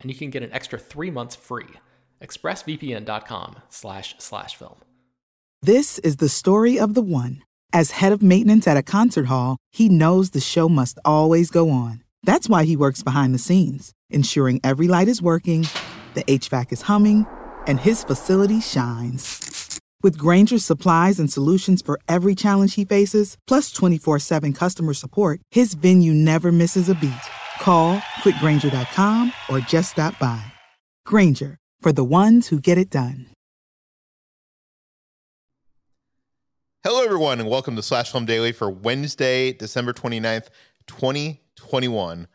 and you can get an extra three months free. ExpressVPN.com slash slash film. This is the story of the one. As head of maintenance at a concert hall, he knows the show must always go on. That's why he works behind the scenes, ensuring every light is working, the HVAC is humming, and his facility shines. With Grainger's supplies and solutions for every challenge he faces, plus 24 7 customer support, his venue never misses a beat. Call click grainger.com or just stop by. Grainger for the ones who get it done. Hello, everyone, and welcome to Slash Film Daily for Wednesday, December 29th, 2021.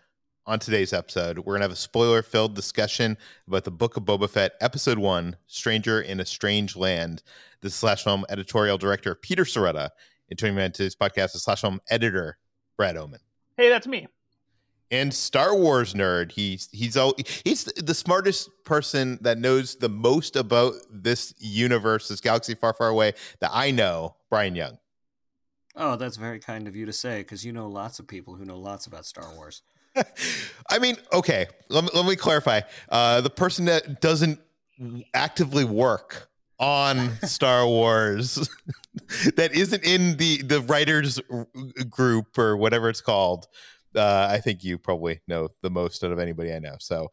On today's episode, we're going to have a spoiler filled discussion about the Book of Boba Fett, Episode 1 Stranger in a Strange Land. This is Slash Film editorial director Peter Sciretta. And joining me on today's podcast is Slash Film editor Brad Oman. Hey, that's me and Star Wars nerd. He's he's all, he's the smartest person that knows the most about this universe, this galaxy far, far away that I know. Bryan Young. Oh, that's very kind of you to say because you know lots of people who know lots about Star Wars. I mean, okay, let me, let me clarify. Uh, the person that doesn't actively work on Star Wars that isn't in the the writers group or whatever it's called uh, I think you probably know the most out of anybody I know. So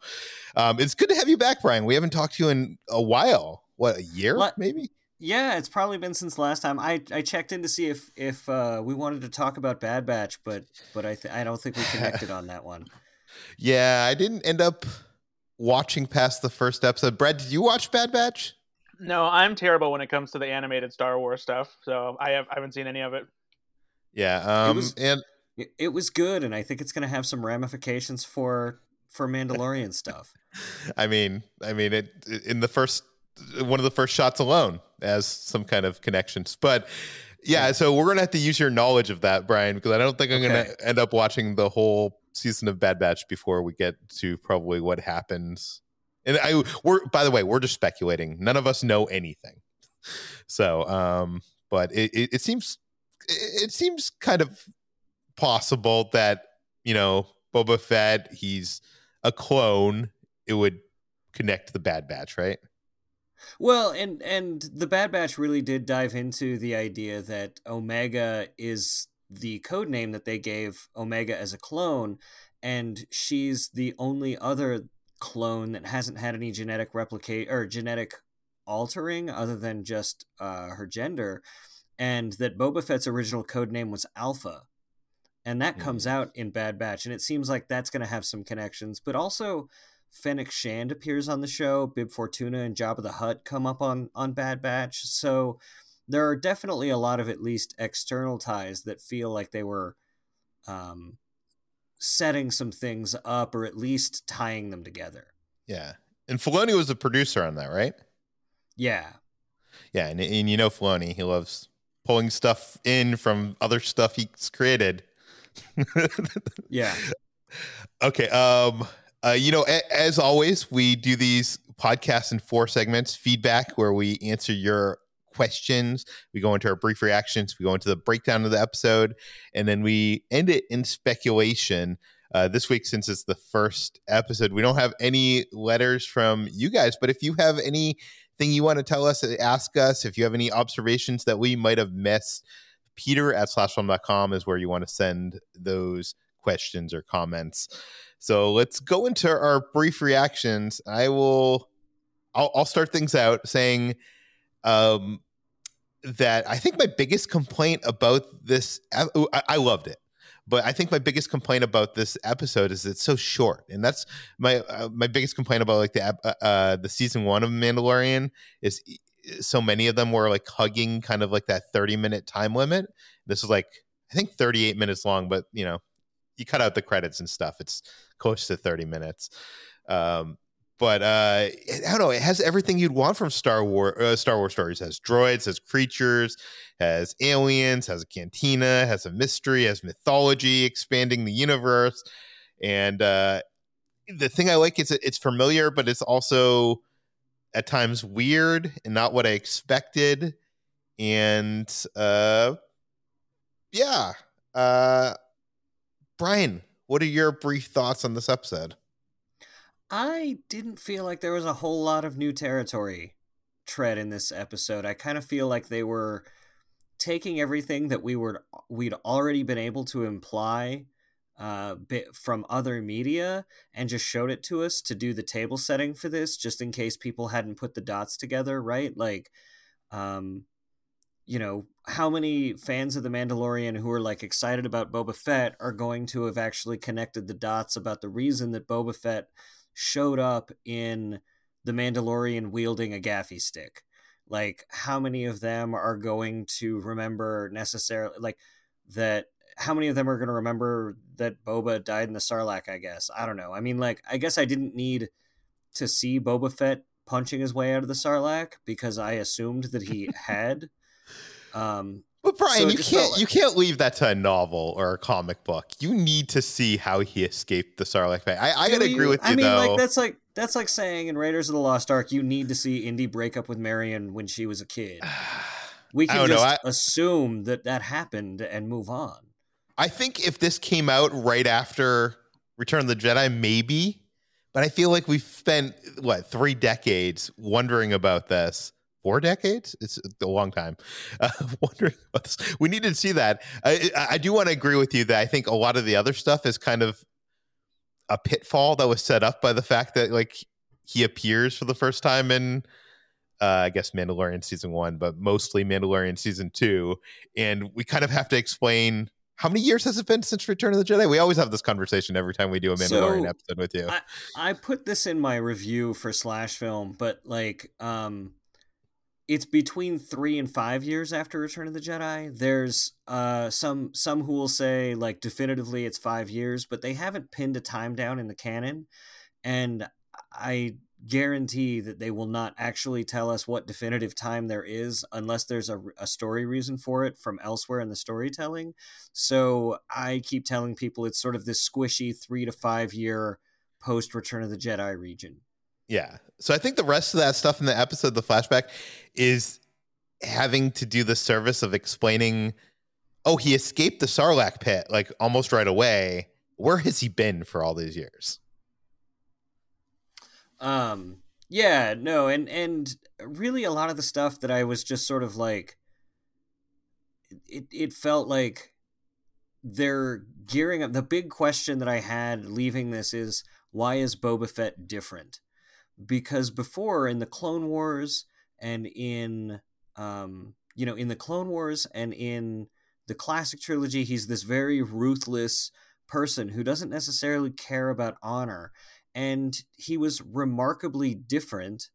um, it's good to have you back, Bryan. We haven't talked to you in a while. What a year, what? maybe? Yeah, it's probably been since last time. I, I checked in to see if if uh, we wanted to talk about Bad Batch, but but I th- I don't think we connected on that one. Yeah, I didn't end up watching past the first episode. Brad, did you watch Bad Batch? No, I'm terrible when it comes to the animated Star Wars stuff, so I have I haven't seen any of it. Yeah, um, it was, and it, it was good, and I think it's going to have some ramifications for for Mandalorian stuff. I mean, I mean, it in the first one of the first shots alone as some kind of connections, but. Yeah, so we're gonna have to use your knowledge of that, Bryan, because I don't think I'm okay. gonna end up watching the whole season of Bad Batch before we get to probably what happens. And I, we're by the way, we're just speculating. None of us know anything. So, um, but it, it, it seems it, it seems kind of possible that you know Boba Fett he's a clone. It would connect the Bad Batch, right? Well, and and the Bad Batch really did dive into the idea that Omega is the code name that they gave Omega as a clone, and she's the only other clone that hasn't had any genetic replicate or genetic altering other than just uh, her gender, and that Boba Fett's original code name was Alpha and that mm-hmm. comes out in Bad Batch, and it seems like that's going to have some connections. But also, Fennec Shand appears on the show. Bib Fortuna and Jabba the Hutt come up on on Bad Batch, so there are definitely a lot of at least external ties that feel like they were um, setting some things up, or at least tying them together. Yeah, and Filoni was the producer on that, right? Yeah, yeah, and, and you know Filoni, he loves pulling stuff in from other stuff he's created yeah. Okay. Um. Uh, you know, a- as always, we do these podcasts in four segments: feedback, where we answer your questions. We go into our brief reactions. We go into the breakdown of the episode, and then we end it in speculation. Uh, this week, since it's the first episode, we don't have any letters from you guys. But if you have anything you want to tell us, ask us. If you have any observations that we might have missed, Peter at slashfilm.com is where you want to send those questions or comments. So let's go into our brief reactions. I will, I'll, I'll start things out saying um, that I think my biggest complaint about this, I, I loved it but I think my biggest complaint about this episode is it's so short, and that's my uh, my biggest complaint about like the uh, uh, the season one of Mandalorian is so many of them were like hugging kind of like that thirty minute time limit. This is like I think thirty eight minutes long, but you know you cut out the credits and stuff, it's close to 30 minutes. Um, but uh, I don't know. It has everything you'd want from Star Wars. Uh, Star Wars stories it has droids, has creatures, has aliens, has a cantina, has a mystery, has mythology, expanding the universe. And uh, the thing I like is it's familiar, but it's also at times weird and not what I expected. And uh, yeah, uh, Bryan, what are your brief thoughts on this episode? I didn't feel like there was a whole lot of new territory tread in this episode. I kind of feel like they were taking everything that we were we'd already been able to imply uh, bit from other media and just showed it to us to do the table setting for this, just in case people hadn't put the dots together, right? Like, um, you know, how many fans of The Mandalorian who are like excited about Boba Fett are going to have actually connected the dots about the reason that Boba Fett showed up in The Mandalorian wielding a gaffi stick? Like, how many of them are going to remember necessarily, like, that? How many of them are going to remember that Boba died in the Sarlacc? I guess. I don't know. I mean, like, I guess I didn't need to see Boba Fett punching his way out of the Sarlacc because I assumed that he had. Um, but Bryan, so you can't like- you can't leave that to a novel or a comic book. You need to see how he escaped the Sarlacc Pit. I, I gotta agree with you. I mean, though. like that's like that's like saying in Raiders of the Lost Ark, you need to see Indy break up with Marion when she was a kid. We can just assume that that happened and move on. I think if this came out right after Return of the Jedi, maybe. But I feel like we've spent what three decades wondering about this four decades. It's a long time. Uh, wondering about this. We need to see that. I, I do want to agree with you that I think a lot of the other stuff is kind of a pitfall that was set up by the fact that like he appears for the first time in uh, I guess Mandalorian season one, but mostly Mandalorian season two, and we kind of have to explain how many years has it been since Return of the Jedi? We always have this conversation every time we do a Mandalorian so, episode with you. I, I put this in my review for Slash Film, but like, um, it's between three and five years after Return of the Jedi. There's uh, some some who will say like definitively it's five years, but they haven't pinned a time down in the canon, and I guarantee that they will not actually tell us what definitive time there is unless there's a, a story reason for it from elsewhere in the storytelling. So I keep telling people it's sort of this squishy three to five year post Return of the Jedi region. Yeah. So I think the rest of that stuff in the episode, the flashback, is having to do the service of explaining, oh, he escaped the Sarlacc pit like almost right away. Where has he been for all these years? Um. Yeah. No. And and really, a lot of the stuff that I was just sort of like, it it felt like they're gearing up. The big question that I had leaving this is why is Boba Fett different? because before in the Clone Wars and in um, you know in the Clone Wars and in the classic trilogy, he's this very ruthless person who doesn't necessarily care about honor, and he was remarkably different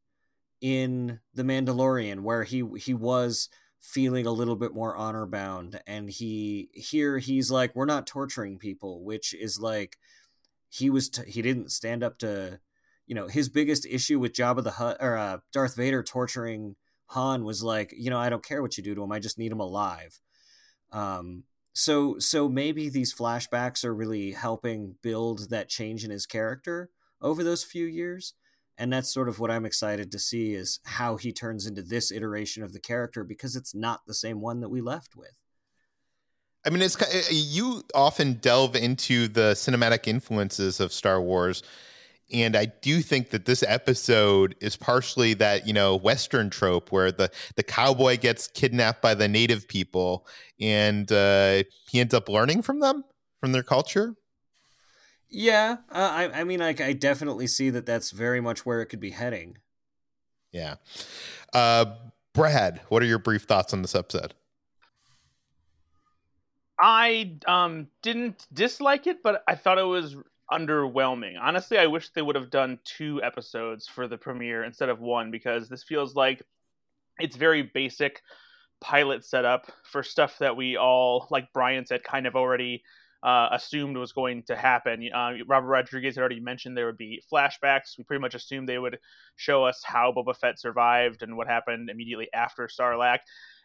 in the Mandalorian, where he he was feeling a little bit more honor bound and he here he's like we're not torturing people which is like he was t- he didn't stand up to you know his biggest issue with Jabba the Hutt or uh, Darth Vader torturing Han was like, you know, I don't care what you do to him, I just need him alive. Um, so so maybe these flashbacks are really helping build that change in his character over those few years, and that's sort of what I'm excited to see is how he turns into this iteration of the character because it's not the same one that we left with. I mean, it's eh, you often delve into the cinematic influences of Star Wars, and I do think that this episode is partially that you know Western trope where the the cowboy gets kidnapped by the native people, and uh, he ends up learning from them, from their culture. Yeah, uh, I I mean, like I definitely see that that's very much where it could be heading. Yeah, uh, Brad, what are your brief thoughts on this episode? I um didn't dislike it, but I thought it was underwhelming. Honestly, I wish they would have done two episodes for the premiere instead of one because this feels like it's very basic pilot setup for stuff that we all, like Bryan said, kind of already uh, assumed was going to happen. Uh, Robert Rodriguez had already mentioned there would be flashbacks. We pretty much assumed they would show us how Boba Fett survived and what happened immediately after Sarlacc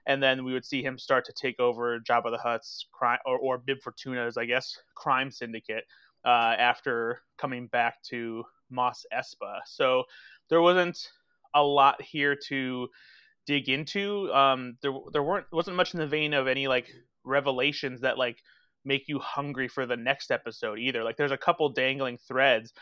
and then we would see him start to take over Jabba the Hutt's crime or, or Bib Fortuna's, I guess, crime syndicate uh, after coming back to Mos Espa. So there wasn't a lot here to dig into. Um, there there weren't wasn't much in the vein of any like revelations that like make you hungry for the next episode either. Like there's a couple dangling threads,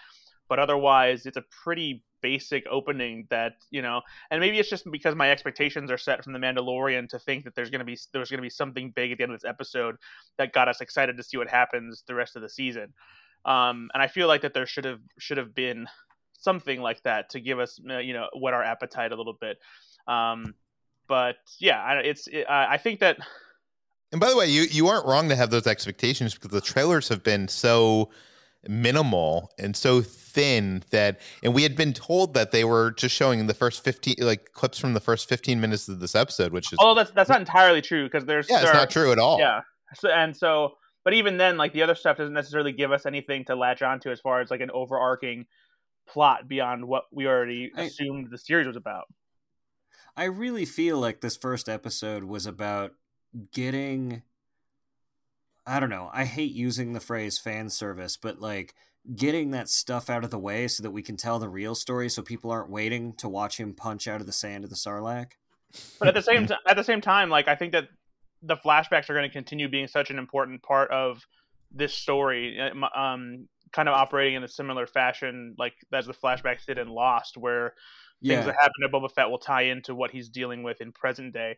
but otherwise it's a pretty basic opening that you know and maybe it's just because my expectations are set from the mandalorian to think that there's going to be there's going to be something big at the end of this episode that got us excited to see what happens the rest of the season um, and i feel like that there should have should have been something like that to give us uh, you know what our appetite a little bit um, but yeah it's it, i think that and by the way you you aren't wrong to have those expectations because the trailers have been so minimal and so thin that and we had been told that they were just showing the first 15 like clips from the first 15 minutes of this episode which is oh that's that's not entirely true because there's yeah it's not true at all. Yeah. So and so but even then like the other stuff doesn't necessarily give us anything to latch onto as far as like an overarching plot beyond what we already I, assumed the series was about. I really feel like this first episode was about getting I don't know. I hate using the phrase fan service, but like getting that stuff out of the way so that we can tell the real story so people aren't waiting to watch him punch out of the sand of the Sarlacc. But at the same t- at the same time, like I think that the flashbacks are going to continue being such an important part of this story. Uh, um, kind of operating in a similar fashion, like as the flashbacks did in Lost, where things that happen to Boba Fett will tie into what he's dealing with in present day.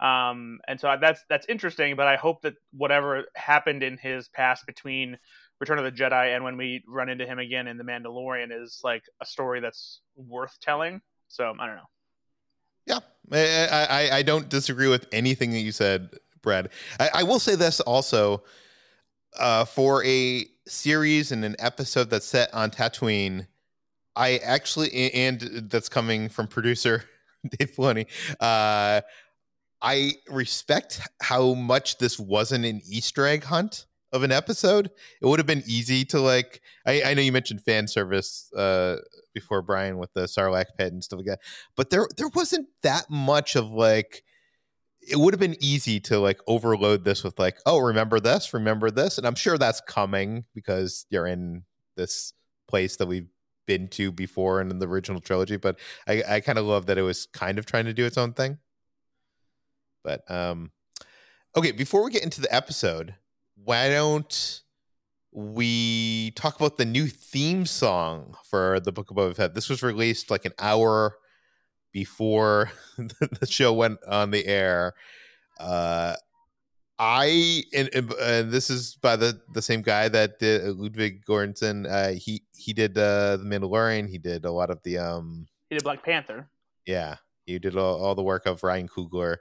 Um, and so that's that's interesting. But I hope that whatever happened in his past between Return of the Jedi and when we run into him again in The Mandalorian is like a story that's worth telling. So I don't know. Yeah, I, I, I don't disagree with anything that you said, Brad. I, I will say this also uh, for a series and an episode that's set on Tatooine. I actually, and that's coming from producer Dave Filoni. Uh, I respect how much this wasn't an Easter egg hunt of an episode. It would have been easy to like. I, I know you mentioned fan service uh, before, Bryan, with the Sarlacc pit and stuff like that, but there there wasn't that much of like. It would have been easy to like overload this with like, oh, remember this, remember this, and I'm sure that's coming because you're in this place that we've been to before in the original trilogy. But I, I kind of love that it was kind of trying to do its own thing. But um, okay, before we get into the episode, why don't we talk about the new theme song for the Book of Boba Fett? This was released like an hour before the show went on the air. Uh, I and, and, this is by the the same guy that did uh, Ludwig Göransson. Uh, he he did uh, the Mandalorian. He did a lot of the um. He did Black Panther. Yeah, he did all, all the work of Ryan Coogler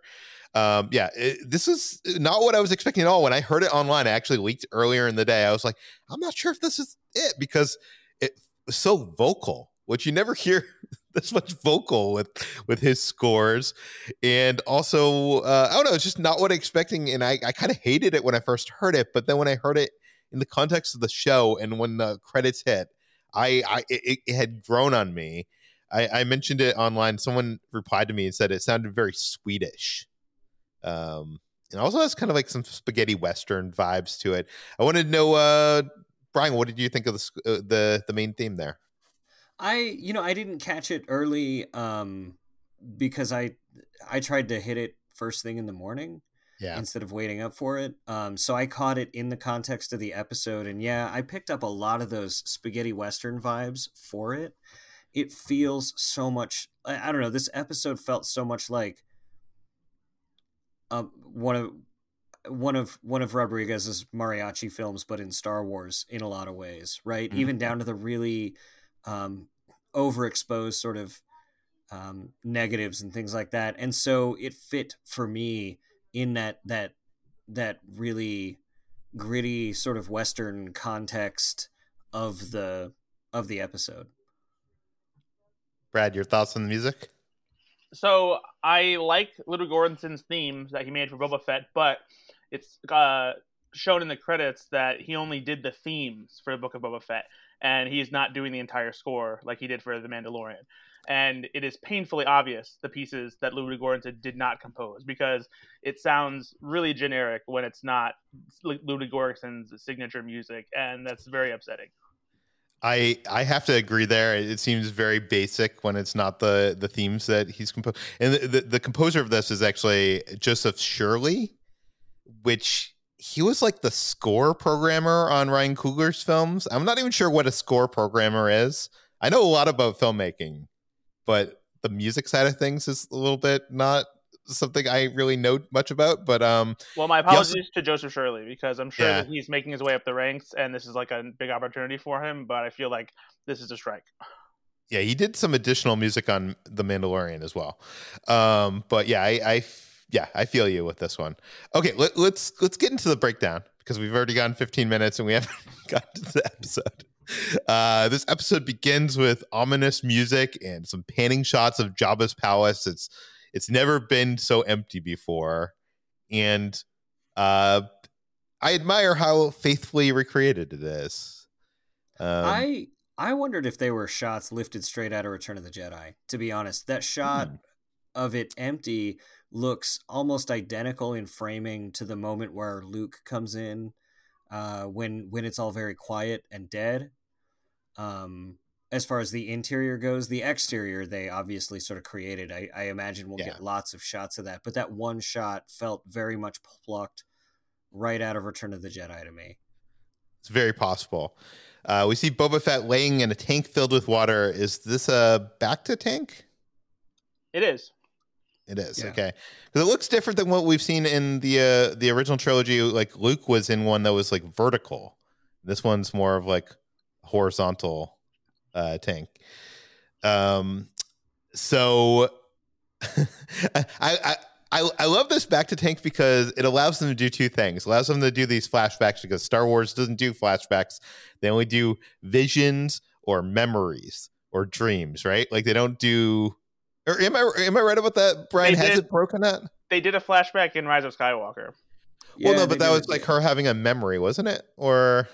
um, yeah, it, this is not what I was expecting at all. When I heard it online, I actually leaked earlier in the day. I was like, I'm not sure if this is it because it was so vocal, which you never hear this much vocal with with his scores. And also, uh, I don't know, it's just not what I'm expecting. And I, I kind of hated it when I first heard it, but then when I heard it in the context of the show and when the credits hit, I, I it, it had grown on me. I, I mentioned it online. Someone replied to me and said it sounded very Swedish um, and also has kind of like some spaghetti western vibes to it. I wanted to know, uh, Bryan, what did you think of the uh, the the main theme there? I you know I didn't catch it early um because I I tried to hit it first thing in the morning Yeah. instead of waiting up for it. Um so I caught it in the context of the episode and yeah, I picked up a lot of those spaghetti western vibes for it. It feels so much I, I don't know, this episode felt so much like um one of one of one of Rodriguez's mariachi films, but in Star Wars in a lot of ways, right? Mhm. Even down to the really um, overexposed sort of um, negatives and things like that. And so it fit for me in that that that really gritty sort of Western context of the of the episode. Brad, your thoughts on the music? So I like Ludwig Göransson's themes that he made for Boba Fett, but it's uh, shown in the credits that he only did the themes for the Book of Boba Fett, and he's not doing the entire score like he did for The Mandalorian. And it is painfully obvious the pieces that Ludwig Göransson did not compose because it sounds really generic when it's not Ludwig Göransson's signature music, and that's very upsetting. I I have to agree there. It seems very basic when it's not the the themes that he's composed. And the, the, the composer of this is actually Joseph Shirley, which he was like the score programmer on Ryan Coogler's films. I'm not even sure what a score programmer is. I know a lot about filmmaking, but the music side of things is a little bit not something I really know much about. But um, Well, my also- apologies to Joseph Shirley because I'm sure Yeah. that he's making his way up the ranks, and this is like a big opportunity for him. But I feel like this is a strike. Yeah, he did some additional music on The Mandalorian as well. Um, but yeah, I, I yeah, I feel you with this one. Okay, let, let's let's get into the breakdown because we've already gone 15 minutes and we haven't gotten to the episode. Uh, this episode begins with ominous music and some panning shots of Jabba's palace. It's it's never been so empty before, and uh, I admire how faithfully recreated it is. Um, I I wondered if they were shots lifted straight out of Return of the Jedi. To be honest, that shot Hmm. of it empty looks almost identical in framing to the moment where Luke comes in, uh, when when it's all very quiet and dead. Um, as far as the interior goes, the exterior they obviously sort of created. I, I imagine we'll Yeah. get lots of shots of that, but that one shot felt very much plucked right out of Return of the Jedi to me. It's very possible. Uh, we see Boba Fett laying in a tank filled with water. Is this a Bacta tank? It is. It is Yeah. okay because it looks different than what we've seen in the uh, the original trilogy. Like Luke was in one that was like vertical. This one's more of like horizontal uh, tank. Um, so I, I I I love this Bacta tank because it allows them to do two things. It allows them to do these flashbacks because Star Wars doesn't do flashbacks. They only do visions or memories or dreams, right? Like they don't do. Or am I am I right about that? Bryan They has did. it broken up. They did a flashback in Rise of Skywalker. well, no, but that was like her having a memory, wasn't it? Or,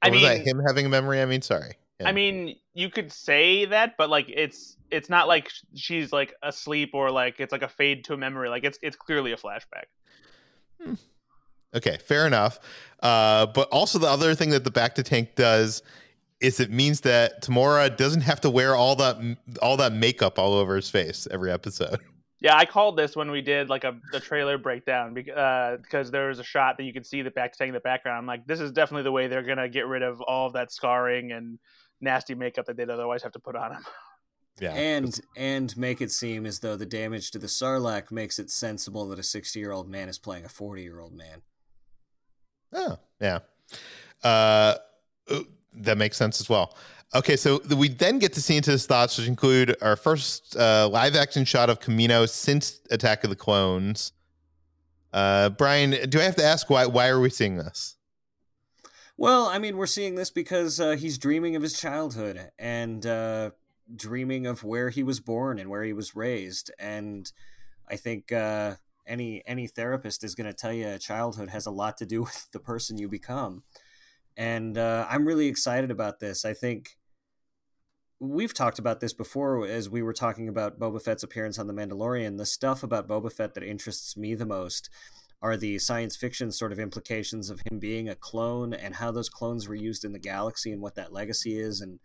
I or was that mean, him having a memory? I mean, sorry. I mean, you could say that, but like it's it's not like she's like asleep or like it's like a fade to a memory. Like it's it's clearly a flashback. Okay, fair enough. Uh, but also the other thing that the Bacta tank does is it means that Temuera doesn't have to wear all that all that makeup all over his face every episode. Yeah, I called this when we did like a the trailer breakdown because uh, because there was a shot that you could see the Bacta tank in the background. I'm like, this is definitely the way they're gonna get rid of all of that scarring and nasty makeup that they'd otherwise have to put on him. Yeah, and and make it seem as though the damage to the sarlacc makes it sensible that a 60 year old man is playing a 40 year old man Oh, yeah. Uh, uh, that makes sense as well. Okay, so we then get to see into his thoughts, which include our first uh, live action shot of Camino since Attack of the Clones. Uh, Bryan, do I have to ask why? Why are we seeing this? Well i mean we're seeing this because uh, he's dreaming of his childhood and uh, dreaming of where he was born and where he was raised. And i think uh, any any therapist is going to tell you childhood has a lot to do with the person you become. And uh, i'm really excited about this. I think we've talked about this before as we were talking about Boba Fett's appearance on The Mandalorian. The stuff about Boba Fett that interests me the most are the science fiction sort of implications of him being a clone and how those clones were used in the galaxy and what that legacy is and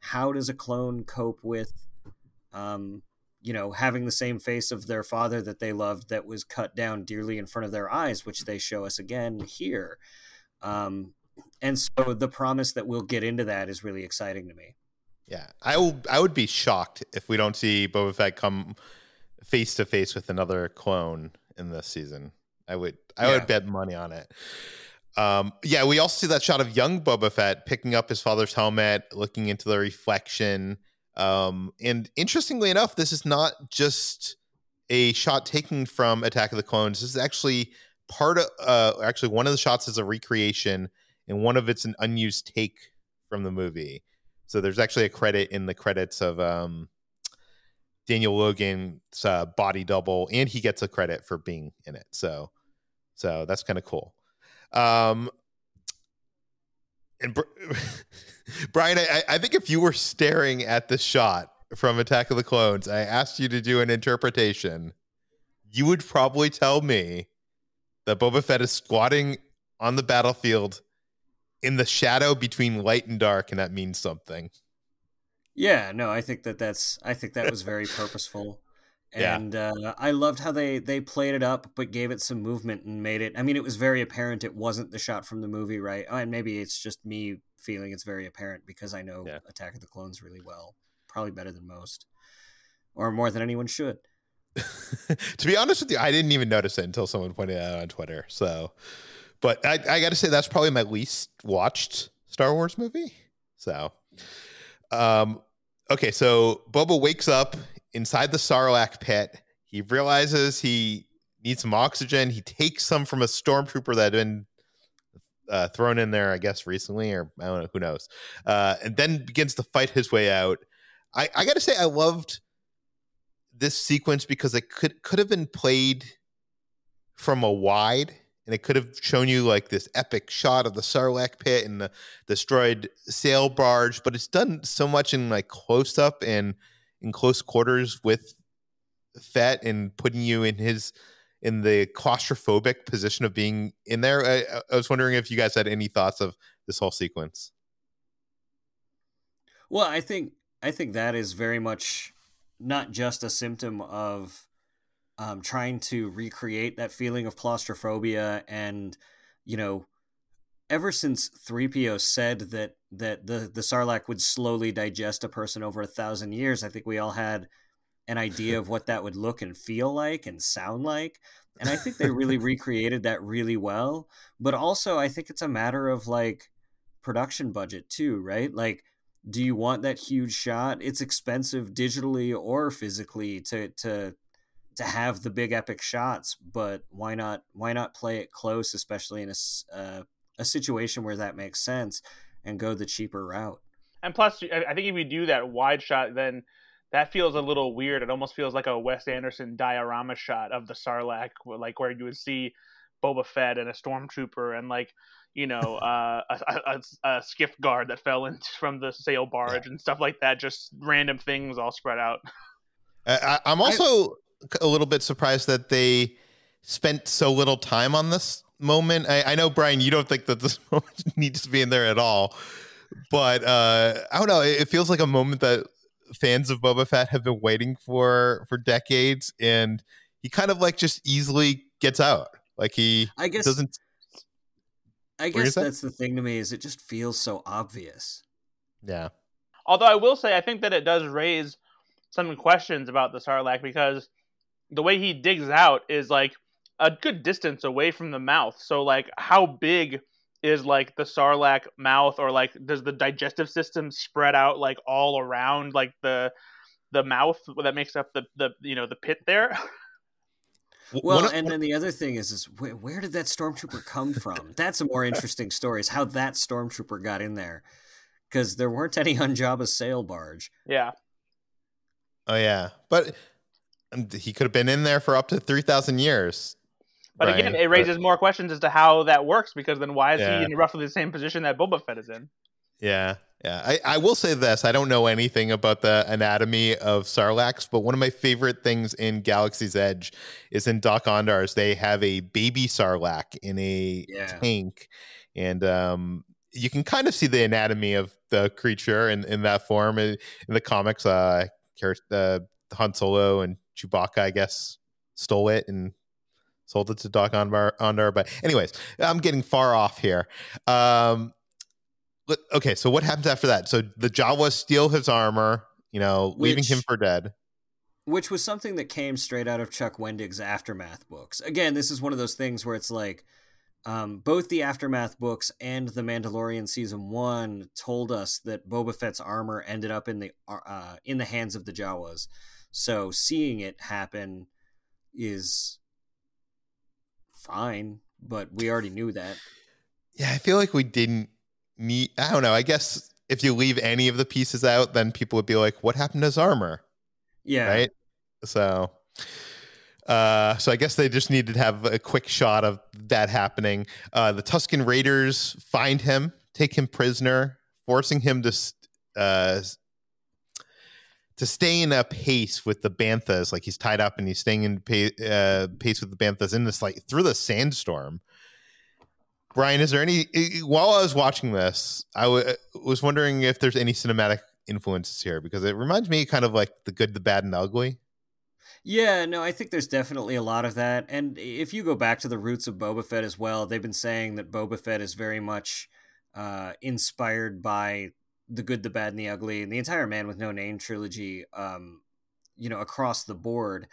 how does a clone cope with um, you know, having the same face of their father that they loved that was cut down dearly in front of their eyes, which they show us again here. Um, and so the promise that we'll get into that is really exciting to me. Yeah, I will. I would be shocked if we don't see Boba Fett come face to face with another clone in this season. I would. I yeah. would bet money on it. Um, yeah, we also see that shot of young Boba Fett picking up his father's helmet, looking into the reflection. Um, and interestingly enough, this is not just a shot taken from Attack of the Clones. This is actually part of, uh, actually, one of the shots is a recreation, and one of it's an unused take from the movie. So there's actually a credit in the credits of um, Daniel Logan's uh, body double, and he gets a credit for being in it. So, so that's kind of cool. Um, and Bryan, I, I think if you were staring at the shot from Attack of the Clones, I asked you to do an interpretation, you would probably tell me that Boba Fett is squatting on the battlefield in the shadow between light and dark, and that means something. Yeah, no, I think that that's I think that was very purposeful and yeah. uh, I loved how they they played it up, but gave it some movement and made it. I mean, it was very apparent it wasn't the shot from the movie, right? Oh, and maybe it's just me feeling it's very apparent because I know yeah. Attack of the Clones really well, probably better than most, or more than anyone should. to be honest with you, I didn't even notice it until someone pointed it out on Twitter. So, but I, I got to say that's probably my least watched Star Wars movie. So, um, okay, so Boba wakes up inside the Sarlacc pit. He realizes he needs some oxygen. He takes some from a stormtrooper that had been uh, thrown in there, I guess, recently, or I don't know, who knows. Uh, and then begins to fight his way out. I, I got to say, I loved this sequence because it could could have been played from a wide, and it could have shown you like this epic shot of the Sarlacc pit and the destroyed sail barge. But it's done so much in like close up and in close quarters with Fett and putting you in his in the claustrophobic position of being in there. I, I, was wondering if you guys had any thoughts of this whole sequence. Well, I think I think that is very much not just a symptom of um, trying to recreate that feeling of claustrophobia and you know ever since 3PO said that that the the Sarlacc would slowly digest a person over a thousand years, I think we all had an idea of what that would look and feel like and sound like. And I think they really recreated that really well. But also, I think it's a matter of like production budget too, right? Like, do you want that huge shot? It's expensive digitally or physically to to to have the big epic shots, but why not why not play it close, especially in a uh, a situation where that makes sense and go the cheaper route. And plus, I think if you do that wide shot, then that feels a little weird. It almost feels like a Wes Anderson diorama shot of the Sarlacc, like where you would see Boba Fett and a stormtrooper and like you know uh, a, a, a, skiff guard that fell in from the sail barge and stuff like that. Just random things all spread out. I, am also I, a little bit surprised that they spent so little time on this moment. I, I, know Bryan, you don't think that this moment needs to be in there at all, but uh, I don't know. It, it, feels like a moment that fans of Boba Fett have been waiting for for decades, and he kind of like just easily gets out. Like he, I guess, doesn't. I guess that's the thing to me is it just feels so obvious. Yeah. Although I will say, I think that it does raise some questions about the Sarlacc because the way he digs out is like a good distance away from the mouth. So like how big is like the sarlacc mouth or like does the digestive system spread out like all around like the the mouth that makes up the the you know the pit there? Well, and then the other thing is, is where, where did that stormtrooper come from? That's a more interesting story. Is how that stormtrooper got in there, because there weren't any on Jabba's sail barge. Yeah. Oh yeah, but um, he could have been in there for up to three thousand years. But right, again, it raises but... more questions as to how that works because then why is yeah. he in roughly the same position that Boba Fett is in? Yeah, yeah. I, I will say this: I don't know anything about the anatomy of Sarlaccs, but one of my favorite things in Galaxy's Edge is in Dok-Ondar's. They have a baby Sarlacc in a yeah. tank, and um, you can kind of see the anatomy of the creature in, in that form in, in the comics. Uh, uh, Han Solo and Chewbacca, I guess, stole it and sold it to Dok-Ondar. But anyways, I'm getting far off here. Um, okay, so what happens after that? So the Jawas steal his armor, you know, Which, leaving him for dead. Which was something that came straight out of Chuck Wendig's Aftermath books. Again, this is one of those things where it's like um, both the Aftermath books and The Mandalorian season one told us that Boba Fett's armor ended up in the uh, in the hands of the Jawas. So seeing it happen is fine, but we already knew that. Yeah, I feel like we didn't need. I don't know. I guess if you leave any of the pieces out, then people would be like, "What happened to his armor?" Yeah. Right. So. Uh, so I guess they just needed to have a quick shot of that happening. Uh, the Tusken Raiders find him, take him prisoner, forcing him to uh, to stay in a pace with the banthas. Like he's tied up and he's staying in pace, uh, pace with the banthas in this like through the sandstorm. Bryan, is there any? While I was watching this, I w- was wondering if there's any cinematic influences here because it reminds me kind of like the good, the bad, and the ugly. Yeah, no, I think there's definitely a lot of that. And if you go back to the roots of Boba Fett as well, they've been saying that Boba Fett is very much uh, inspired by the good, the bad, and the ugly, and the entire Man with No Name trilogy, um, you know, across the board.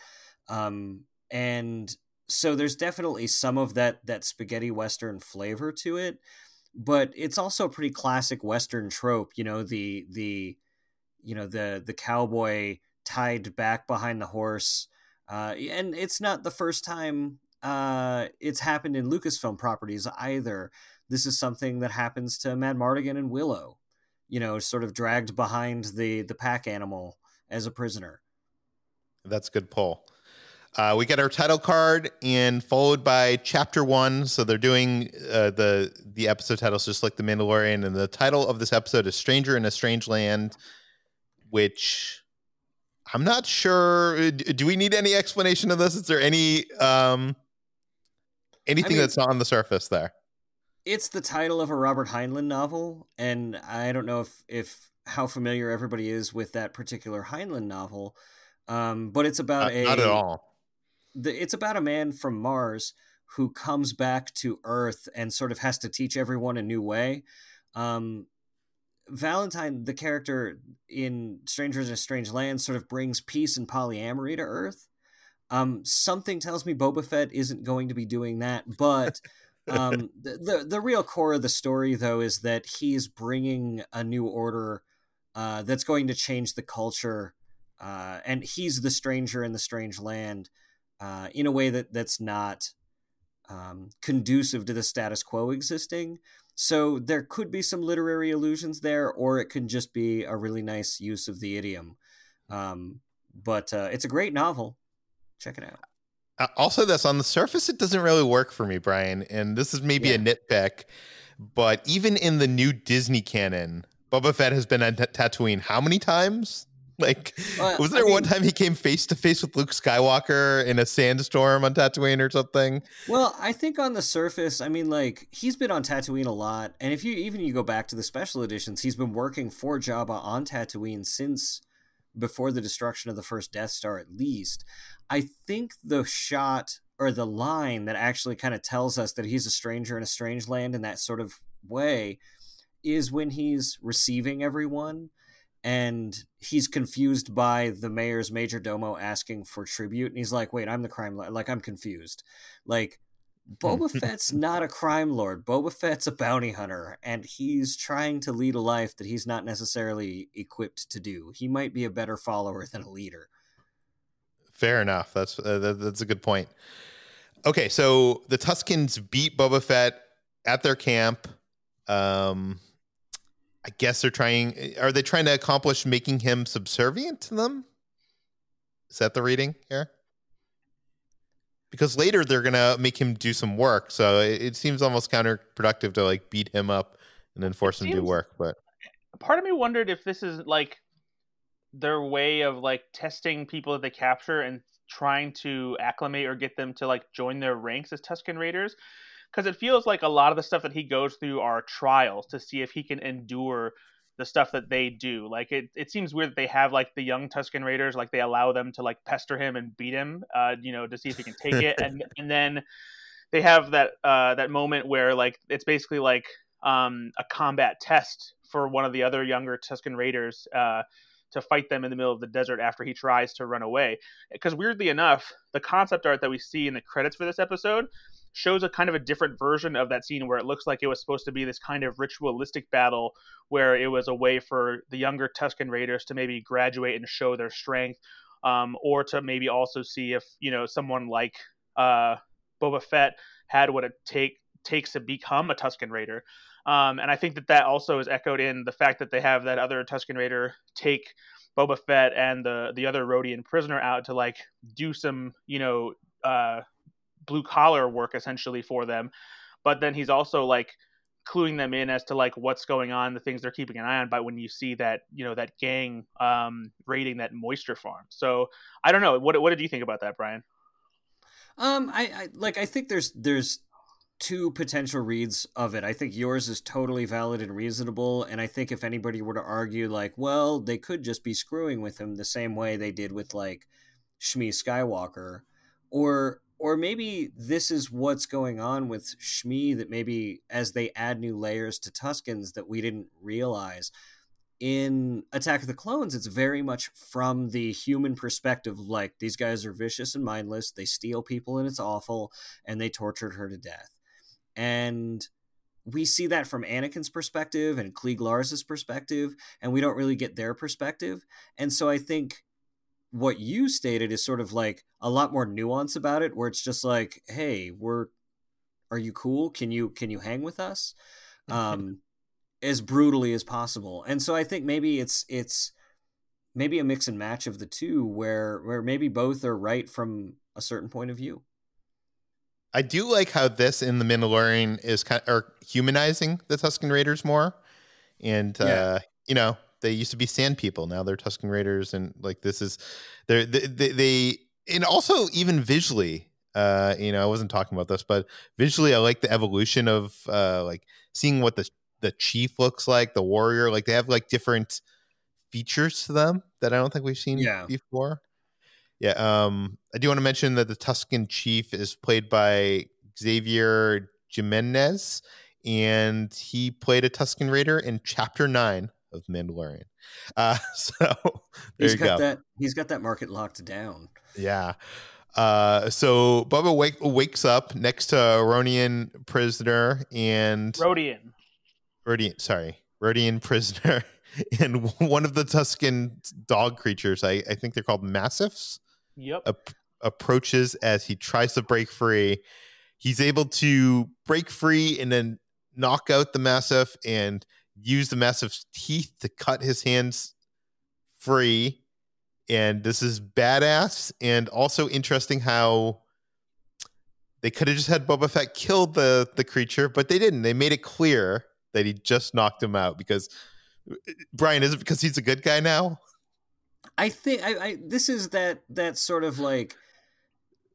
Um, and so there's definitely some of that that spaghetti western flavor to it, but it's also a pretty classic western trope. You know, the the you know the the cowboy tied back behind the horse, uh, and it's not the first time uh, it's happened in Lucasfilm properties either. This is something that happens to Madmartigan and Willow you know, sort of dragged behind the the pack animal as a prisoner. That's a good pull. Uh, we get our title card and followed by chapter one. So they're doing uh, the the episode titles just like the Mandalorian, and the title of this episode is "Stranger in a Strange Land," which I'm not sure. Do we need any explanation of this? Is there any um, anything I mean, that's not on the surface there? It's the title of a Robert Heinlein novel, and I don't know if if how familiar everybody is with that particular Heinlein novel, um, but it's about not, a not at all. The, it's about a man from Mars who comes back to Earth and sort of has to teach everyone a new way. Um, Valentine, the character in Strangers in a Strange Land, sort of brings peace and polyamory to Earth. Um, something tells me Boba Fett isn't going to be doing that, but um, the, the, the real core of the story, though, is that he's bringing a new order uh, that's going to change the culture, uh, and he's the stranger in the strange land uh, in a way that that's not um, conducive to the status quo existing. So there could be some literary allusions there, or it can just be a really nice use of the idiom. Um, but uh, it's a great novel. Check it out also this on the surface it doesn't really work for me bryan and this is maybe yeah. a nitpick but even in the new disney canon boba fett has been on t- tatooine how many times? Like uh, was there I mean, one time he came face to face with luke skywalker in a sandstorm on tatooine or something? Well i think on the surface i mean like he's been on tatooine a lot and if you even you go back to the special editions he's been working for jabba on tatooine since before the destruction of the first death star at least I think the shot or the line that actually kind of tells us that he's a stranger in a strange land in that sort of way is when he's receiving everyone and he's confused by the mayor's major domo asking for tribute. And he's like wait i'm the crime lord like i'm confused. Like hmm. boba fett's not a crime lord. Boba fett's a bounty hunter and he's trying to lead a life that he's not necessarily equipped to do. He might be a better follower than a leader Fair enough. That's uh, that, that's a good point. Okay, so the Tuskens beat Boba Fett at their camp. Um, I guess they're trying. Are they trying to accomplish making him subservient to them? Is that the reading here? Because later they're gonna make him do some work, so it, it seems almost counterproductive to like beat him up and then force it him to do work. But part of me wondered if this is like their way of like testing people that they capture and trying to acclimate or get them to like join their ranks as Tusken Raiders. because it feels like a lot of the stuff that he goes through are trials to see if he can endure the stuff that they do. Like it, it seems weird that they have like the young Tusken Raiders, like they allow them to like pester him and beat him, uh, you know, to see if he can take it, and and then they have that uh, that moment where like it's basically like um, a combat test for one of the other younger Tusken Raiders uh, to fight them in the middle of the desert after he tries to run away. Because weirdly enough, the concept art that we see in the credits for this episode shows a kind of a different version of that scene where it looks like it was supposed to be this kind of ritualistic battle where it was a way for the younger Tusken Raiders to maybe graduate and show their strength, um, or to maybe also see if you know someone like uh, Boba Fett had what it take takes to become a Tusken Raider. Um, and I think that that also is echoed in the fact that they have that other Tusken Raider take Boba Fett and the the other Rodian prisoner out to like do some you know uh, blue collar work essentially for them. But then he's also like cluing them in as to like what's going on, the things they're keeping an eye on. But when you see that you know that gang um, raiding that moisture farm, so I don't know. What what did you think about that, Bryan? Um, I, I like. I think there's there's two potential reads of it. I think yours is totally valid and reasonable. And I think if anybody were to argue, like, well, they could just be screwing with him the same way they did with like Shmi Skywalker, or or maybe this is what's going on with Shmi that maybe as they add new layers to Tuskens that we didn't realize. In Attack of the Clones, it's very much from the human perspective. Like, these guys are vicious and mindless. They steal people and it's awful, and they tortured her to death and we see that from Anakin's perspective and Cliegg Lars's perspective, and we don't really get their perspective. And so I think what you stated is sort of like a lot more nuance about it, where it's just like, "Hey, we're, are you cool? Can you can you hang with us?" Um, as brutally as possible. And so I think maybe it's it's maybe a mix and match of the two, where where maybe both are right from a certain point of view. I do like how this in the Mandalorian is kind of, or humanizing the Tusken Raiders more, and yeah. uh, you know they used to be sand people, now they're Tusken Raiders, and like this is they they, they and also even visually, uh, you know, I wasn't talking about this, but visually, I like the evolution of uh, like seeing what the the chief looks like, the warrior, like they have like different features to them that I don't think we've seen yeah. before. Yeah, um, I do want to mention that the Tusken chief is played by Xavier Jimenez, and he played a Tusken Raider in Chapter Nine of Mandalorian. Uh, so there he's you got go. that. He's got that market locked down. Yeah. Uh, so Boba wake, wakes up next to a Rodian prisoner and Rodian. Rodian, sorry, Rodian prisoner and one of the Tusken dog creatures. I, I think they're called mastiffs. Yep. Ap- approaches as he tries to break free. He's able to break free and then knock out the mastiff and use the mastiff's teeth to cut his hands free. And this is badass and also interesting how they could have just had Boba Fett kill the the creature, but they didn't. They made it clear that he just knocked him out because uh, Bryan is it because he's a good guy now? I think I, I this is that that sort of like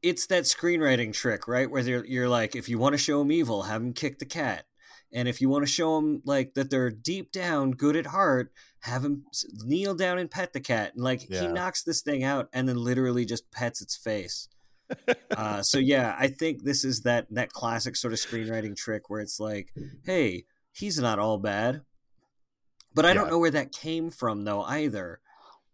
it's that screenwriting trick, right? Where you're, you're like, if you want to show them evil, have them kick the cat, and if you want to show them like that they're deep down good at heart, have him kneel down and pet the cat. And like yeah. he knocks this thing out and then literally just pets its face. uh, so yeah, I think this is that that classic sort of screenwriting trick where it's like, hey, he's not all bad, but I yeah. don't know where that came from though either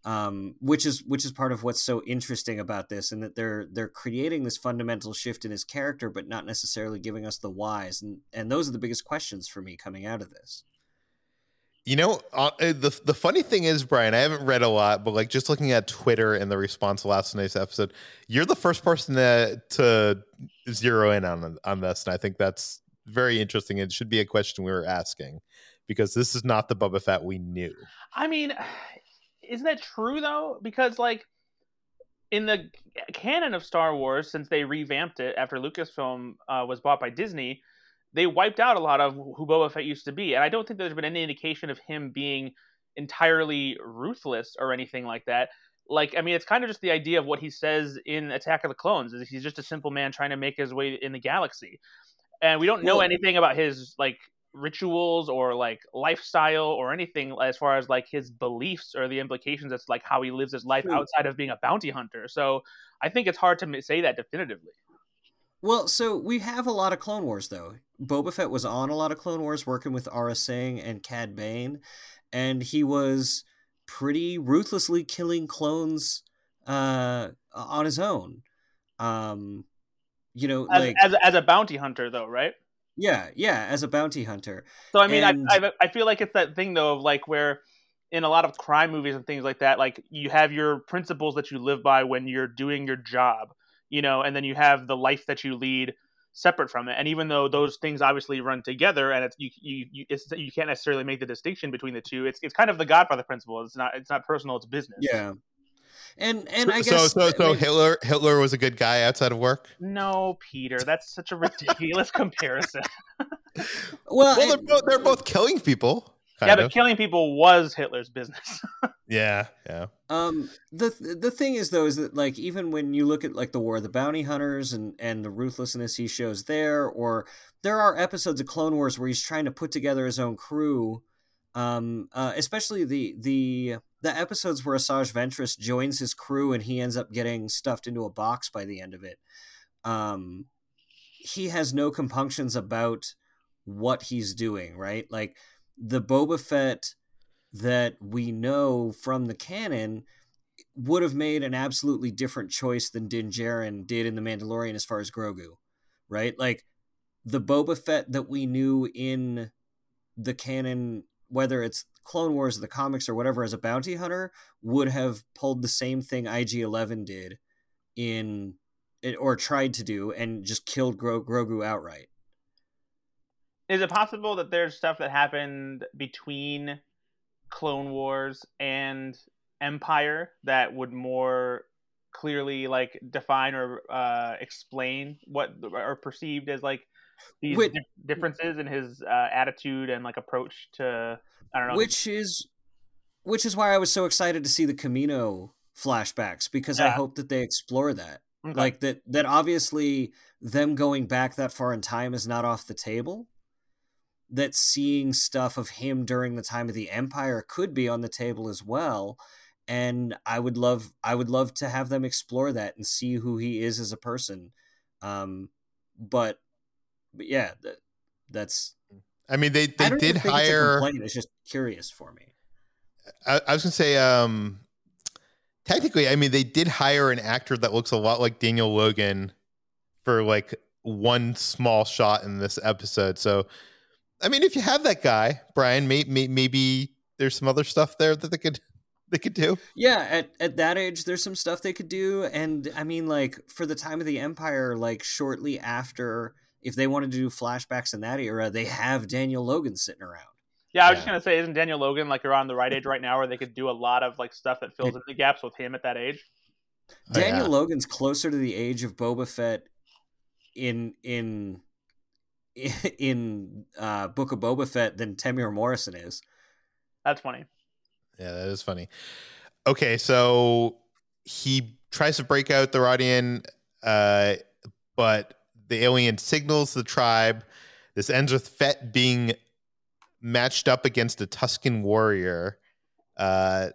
um, which is which is part of what's so interesting about this, and that they're they're creating this fundamental shift in his character, but not necessarily giving us the whys, and and those are the biggest questions for me coming out of this. You know, uh, uh the the funny thing is, Bryan, I haven't read a lot, but like just looking at Twitter and the response to last night's episode, you're the first person to to zero in on on this, and I think that's very interesting. It should be a question we were asking because this is not the Boba Fett we knew. I mean, isn't that true though? Because like in the canon of Star Wars, since they revamped it after Lucasfilm uh, was bought by Disney, they wiped out a lot of who Boba Fett used to be, and I don't think there's been any indication of him being entirely ruthless or anything like that. Like, I mean, it's kind of just the idea of what he says in Attack of the Clones is he's just a simple man trying to make his way in the galaxy. and we don't know Well- anything about his like rituals or like lifestyle or anything as far as like his beliefs or the implications as like how he lives his life outside of being a bounty hunter. So I think it's hard to say that definitively. Well, so we have a lot of Clone Wars though. Boba Fett was on a lot of Clone Wars, working with Aurra Sing and Cad Bane, and he was pretty ruthlessly killing clones uh, on his own. Um, you know, As, like as, as a bounty hunter, though, right? Yeah, yeah, as a bounty hunter. So I mean, And- I, I I feel like it's that thing though of like where in a lot of crime movies and things like that, like you have your principles that you live by when you're doing your job, you know, and then you have the life that you lead separate from it. And even though those things obviously run together, and it's you you you, it's, you can't necessarily make the distinction between the two. It's it's kind of the Godfather principle. It's not it's not personal. It's business. Yeah, and and I guess so so maybe- Hitler Hitler was a good guy outside of work. No, Peter, that's such a ridiculous comparison. well, Well, they're and- both, they're both killing people. Kind yeah, but killing people was Hitler's business. yeah, yeah. Um, the the thing is though is that like even when you look at like the War of the Bounty Hunters and and the ruthlessness he shows there, or there are episodes of Clone Wars where he's trying to put together his own crew. Um, uh, especially the the the episodes where Asajj Ventress joins his crew and he ends up getting stuffed into a box by the end of it. Um, he has no compunctions about what he's doing, right? Like the Boba Fett that we know from the canon would have made an absolutely different choice than Din Djarin did in The Mandalorian as far as Grogu, right? Like the Boba Fett that we knew in the canon, whether it's Clone Wars, the comics, or whatever, as a bounty hunter, would have pulled the same thing IG Eleven did in or tried to do, and just killed Gro- Grogu outright. is it possible that there's stuff that happened between Clone Wars and Empire that would more clearly like define or uh, explain what are perceived as like these di- differences in his uh, attitude and like approach to I don't know which is which is why I was so excited to see the Kamino flashbacks because I hope that they explore that. Okay. Like that that obviously them going back that far in time is not off the table. That seeing stuff of him during the time of the Empire could be on the table as well. And I would love I would love to have them explore that and see who he is as a person. Um but but yeah, that, that's I mean, they they did even think it's a hire. complaint, It's just curious for me. I, I was gonna say, um, technically, I mean, they did hire an actor that looks a lot like Daniel Logan for like one small shot in this episode. So, I mean, if you have that guy, Bryan, may, may, maybe there's some other stuff there that they could they could do. Yeah, at, at that age, there's some stuff they could do. And I mean, like, for the time of the Empire, like, shortly after, if they wanted to do flashbacks in that era, they have Daniel Logan sitting around. yeah I was just gonna say isn't Daniel Logan like around the right age right now where they could do a lot of like stuff that fills in the gaps with him at that age Oh, Daniel yeah. Logan's closer to the age of Boba Fett in in in uh, Book of Boba Fett than Temuera Morrison is. that's funny Yeah, that is funny. Okay, so he tries to break out the Rodian, uh, but the alien signals the tribe. This ends with Fett being matched up against a Tusken warrior. Uh,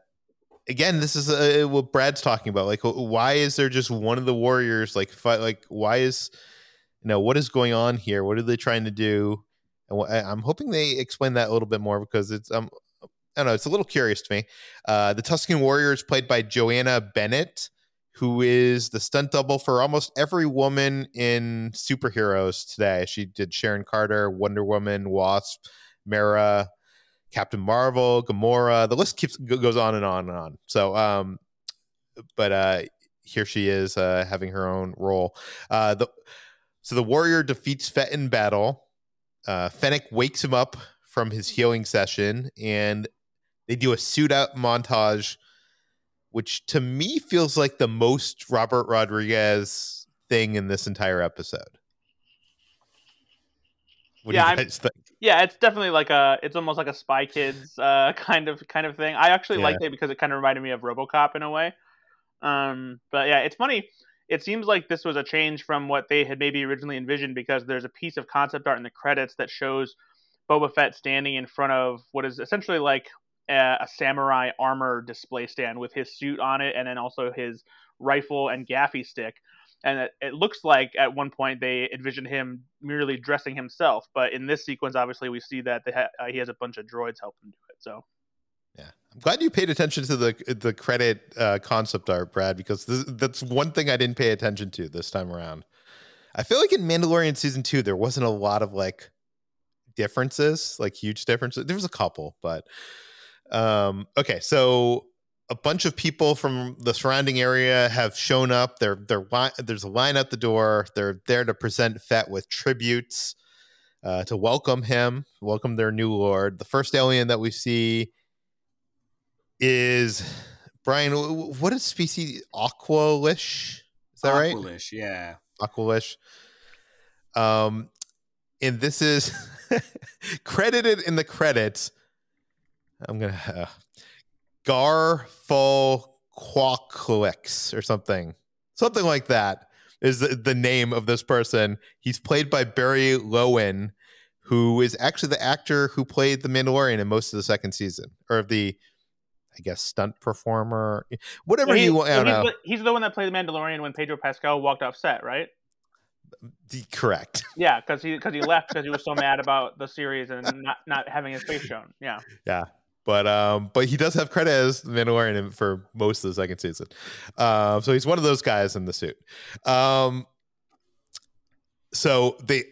again, this is uh, what Brad's talking about. Like, why is there just one of the warriors? Like, fight, like, why is you know what is going on here? What are they trying to do? And wh- I'm hoping they explain that a little bit more because it's um I don't know. It's a little curious to me. Uh, the Tusken Warrior is played by Joanna Bennett, who is the stunt double for almost every woman in superheroes today. She did Sharon Carter, Wonder Woman, Wasp, Mara, Captain Marvel, Gamora. The list keeps goes on and on and on. So, um, but uh, here she is uh, having her own role. Uh, the so the warrior defeats Fett in battle. Uh, Fennec wakes him up from his healing session, and they do a suit up montage, which to me feels like the most Robert Rodriguez thing in this entire episode. What Yeah, do I'm- think? Yeah, it's definitely like a it's almost like a Spy Kids uh kind of kind of thing. I actually Yeah. liked it because it kind of reminded me of RoboCop in a way. Um but yeah, it's funny. it seems like this was a change from what they had maybe originally envisioned because there's a piece of concept art in the credits that shows Boba Fett standing in front of what is essentially like a, samurai armor display stand with his suit on it and then also his rifle and gaffi stick. And it, it, looks like at one point they envisioned him merely dressing himself but in this sequence obviously we see that ha- uh, he has a bunch of droids helping do it so. Yeah. I'm glad you paid attention to the the credit uh, concept art brad because this, that's one thing i didn't pay attention to this time around. I feel like in mandalorian season two there wasn't a lot of like differences like huge differences. There was a couple but um okay so a bunch of people from the surrounding area have shown up. They're they're there's a line at the door. They're there to present Fett with tributes uh, to welcome him, welcome their new lord. The first alien that we see is Bryan. What is species? Aqualish. Is that right? Aqualish. Yeah. Aqualish. Um, and this is credited in the credits. I'm gonna. Uh, Garfalquaquix or something. Something like that is the, the name of this person. He's played by Barry Lowin, who is actually the actor who played the Mandalorian in most of the second season, or the, I guess, stunt performer, whatever he, don't he's know. The, he's the one that played the Mandalorian when Pedro Pascal walked off set, right? The, correct. Yeah, because he because he left because he was so mad about the series and not not having his face shown. Yeah. Yeah. But um, but he does have credit as the Mandalorian for most of the second season. Uh, so he's one of those guys in the suit. Um, so they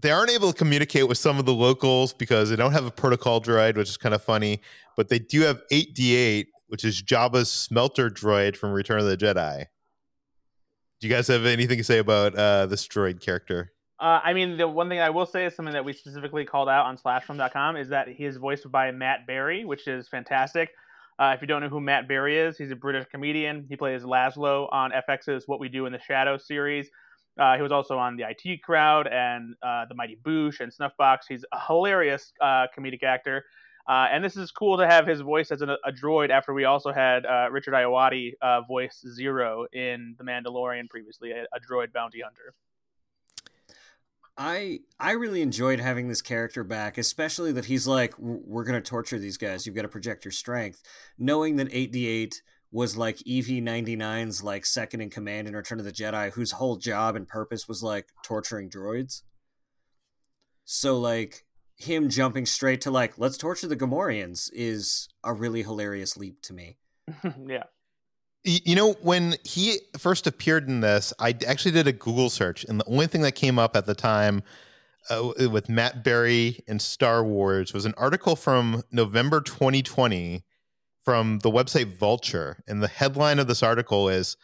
they aren't able to communicate with some of the locals because they don't have a protocol droid, which is kind of funny. But they do have 8D8, which is Jabba's smelter droid from Return of the Jedi. Do you guys have anything to say about uh, this droid character? Uh, I mean, the one thing I will say is something that we specifically called out on slashfilm.com is that he is voiced by Matt Berry, which is fantastic. Uh, if you don't know who Matt Berry is, he's a British comedian. He plays Laszlo on FX's What We Do in the Shadows series. Uh, he was also on the IT Crowd and uh, the Mighty Boosh and Snuffbox. He's a hilarious uh, comedic actor. Uh, and this is cool to have his voice as a, a droid after we also had Richard Ayoade voice Zero in The Mandalorian previously, a, a droid bounty hunter. I I really enjoyed having this character back, especially that he's like, we're gonna torture these guys. You've got to project your strength, knowing that 8D8 was like EV99's like second in command in Return of the Jedi, whose whole job and purpose was like torturing droids. So like him jumping straight to like let's torture the Gamorreans is a really hilarious leap to me. yeah. You know, when he first appeared in this, I actually did a Google search, and the only thing that came up at the time uh, with Matt Berry and Star Wars was an article from November 2020 from the website Vulture. And the headline of this article is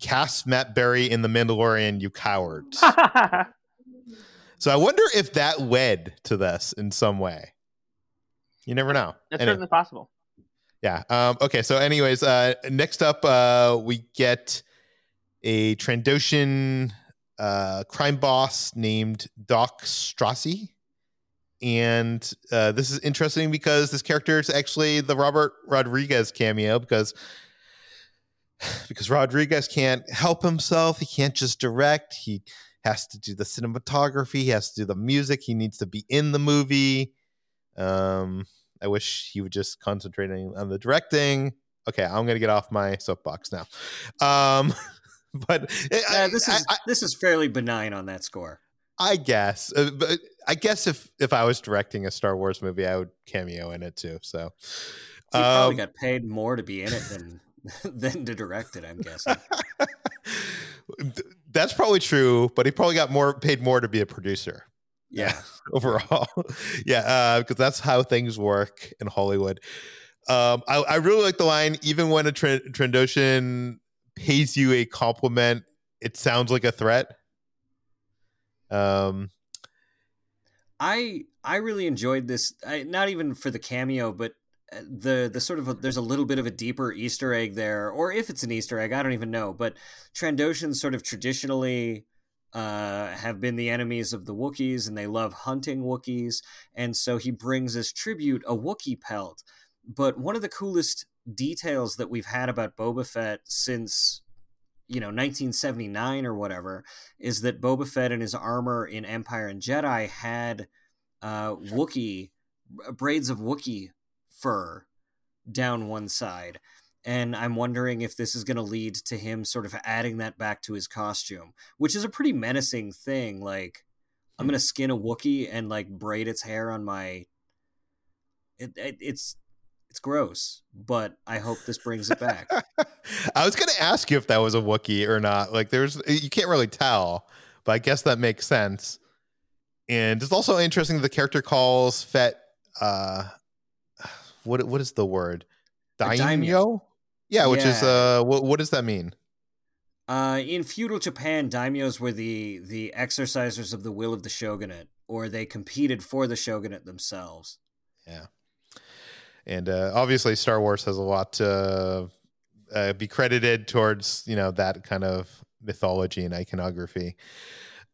Cast Matt Berry in The Mandalorian, You Cowards. so I wonder if that led to this in some way. You never know. That's anyway. certainly possible. Yeah. Um, okay. So, anyways, uh, next up, uh, we get a Trandoshan uh, crime boss named Dokk Strassi. And uh, this is interesting because this character is actually the Robert Rodriguez cameo because because Rodriguez can't help himself. He can't just direct. He has to do the cinematography. He has to do the music. He needs to be in the movie. Um, I wish he would just concentrate on the directing. Okay, I'm gonna get off my soapbox now. Um, but yeah, this is I, this is fairly benign on that score. I guess, uh, but I guess if if I was directing a Star Wars movie, I would cameo in it too. So he um, probably got paid more to be in it than than to direct it. I'm guessing. That's probably true, but he probably got more paid more to be a producer. Yeah, overall, yeah, because uh, that's how things work in Hollywood. Um, I, I, really like the line. Even when a Trandoshan pays you a compliment, it sounds like a threat. Um, I I really enjoyed this. I, not even for the cameo, but uh, the the sort of a, there's a little bit of a deeper Easter egg there, or if it's an Easter egg, I don't even know. But Trandoshan sort of traditionally uh, have been the enemies of the Wookiees and they love hunting Wookiees. And so he brings as tribute a Wookiee pelt. But one of the coolest details that we've had about Boba Fett since you know 1979 or whatever is that Boba Fett and his armor in Empire and Jedi had uh, Wookie braids of Wookie fur down one side. And I'm wondering if this is going to lead to him sort of adding that back to his costume, which is a pretty menacing thing. Like, I'm going to skin a Wookie and like braid its hair on my. It, it, it's it's gross, but I hope this brings it back. I was going to ask you if that was a Wookiee or not. Like, there's you can't really tell, but I guess that makes sense. And it's also interesting that the character calls Fett uh what what is the word? Daimyo? Yeah, which yeah. is uh what what does that mean? Uh in feudal Japan, daimyos were the the exercisers of the will of the shogunate or they competed for the shogunate themselves. Yeah. And uh obviously Star Wars has a lot to uh, be credited towards, you know, that kind of mythology and iconography.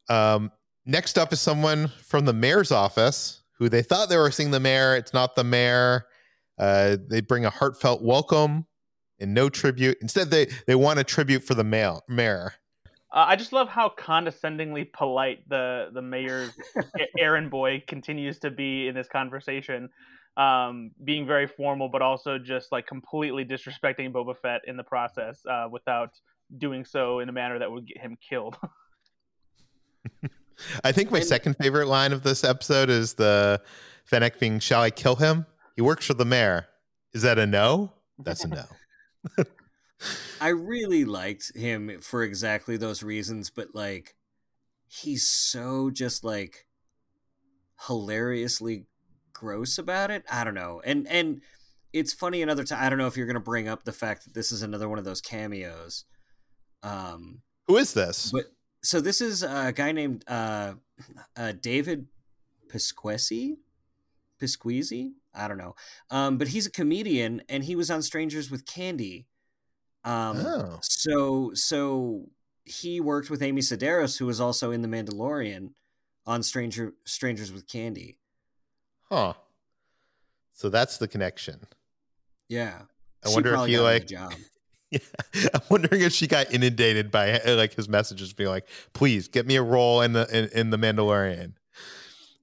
Um next up is someone from the mayor's office who they thought they were seeing the mayor. It's not the mayor. Uh, they bring a heartfelt welcome and no tribute. Instead, they they want a tribute for the mail, mayor. Uh, I just love how condescendingly polite the the mayor's errand boy continues to be in this conversation, um, being very formal, but also just like completely disrespecting Boba Fett in the process, uh, without doing so in a manner that would get him killed. I think my and, second favorite line of this episode is the Fennec being, "Shall I kill him?" He works for the mayor. Is that a no? That's a no. I really liked him for exactly those reasons, but like he's so just like hilariously gross about it. I don't know. And and it's funny another time. I don't know if you're going to bring up the fact that this is another one of those cameos. Um, Who is this? But so this is a guy named uh, uh, David Pisquesi. Pisqueezy? I don't know. Um, but he's a comedian and he was on Strangers with Candy. Um, oh. so so he worked with Amy Sedaris, who was also in The Mandalorian, on Stranger Strangers with Candy. Huh. So that's the connection. Yeah. I she wonder if he like Yeah. I'm wondering if she got inundated by like his messages being like, please get me a role in the in, in the Mandalorian.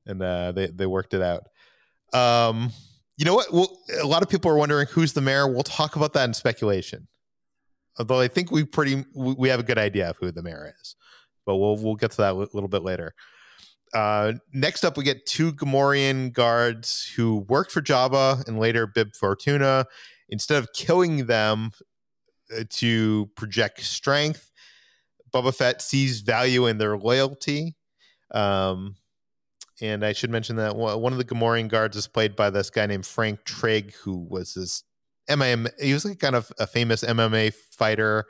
And uh, they, they worked it out. Um, you know what? Well, a lot of people are wondering who's the mayor. We'll talk about that in speculation. Although I think we pretty we have a good idea of who the mayor is, but we'll we'll get to that a little bit later. Uh, next up, we get two Gamorrean guards who worked for Jabba and later Bib Fortuna. Instead of killing them uh, to project strength, Boba Fett sees value in their loyalty. Um, and I should mention that one of the Gamorrean guards is played by this guy named Frank Trigg, who was this MMA. He was like kind of a famous MMA fighter,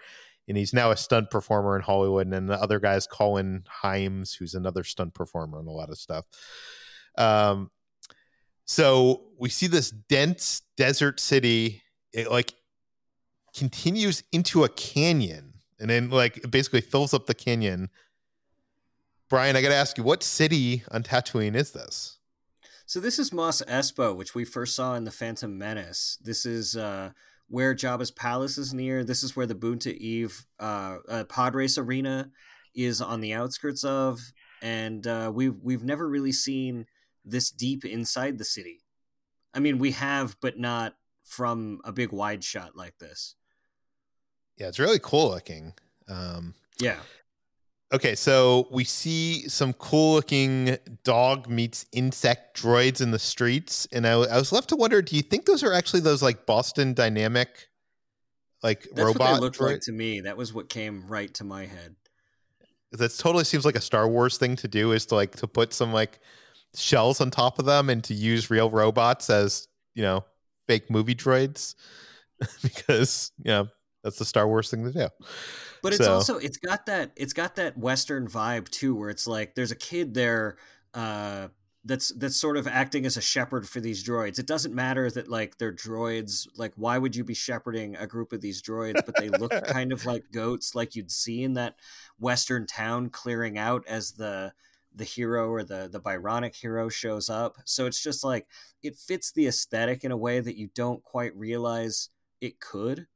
and he's now a stunt performer in Hollywood. And then the other guy is Colin Hymes, who's another stunt performer and a lot of stuff. Um, so we see this dense desert city. It like continues into a canyon, and then like basically fills up the canyon Bryan, I got to ask you, what city on Tatooine is this? So this is Mos Espa, which we first saw in the Phantom Menace. This is uh, where Jabba's palace is near. This is where the Boonta Eve uh, uh, pod race arena is on the outskirts of, and uh, we've we've never really seen this deep inside the city. I mean, we have, but not from a big wide shot like this. Yeah, it's really cool looking. Um, yeah, Okay, so we see some cool looking dog meets insect droids in the streets, and I, I, was left to wonder: Do you think those are actually those like Boston Dynamic, like That's robot? What they looked like to me. That was what came right to my head. That totally seems like a Star Wars thing to do is to like to put some like shells on top of them and to use real robots as you know fake movie droids because you know that's the Star Wars thing to do. But it's so. also it's got that it's got that western vibe too, where it's like there's a kid there uh, that's that's sort of acting as a shepherd for these droids. It doesn't matter that like they're droids. Like, why would you be shepherding a group of these droids? But they look kind of like goats, like you'd see in that western town clearing out as the the hero or the the Byronic hero shows up. So it's just like it fits the aesthetic in a way that you don't quite realize it could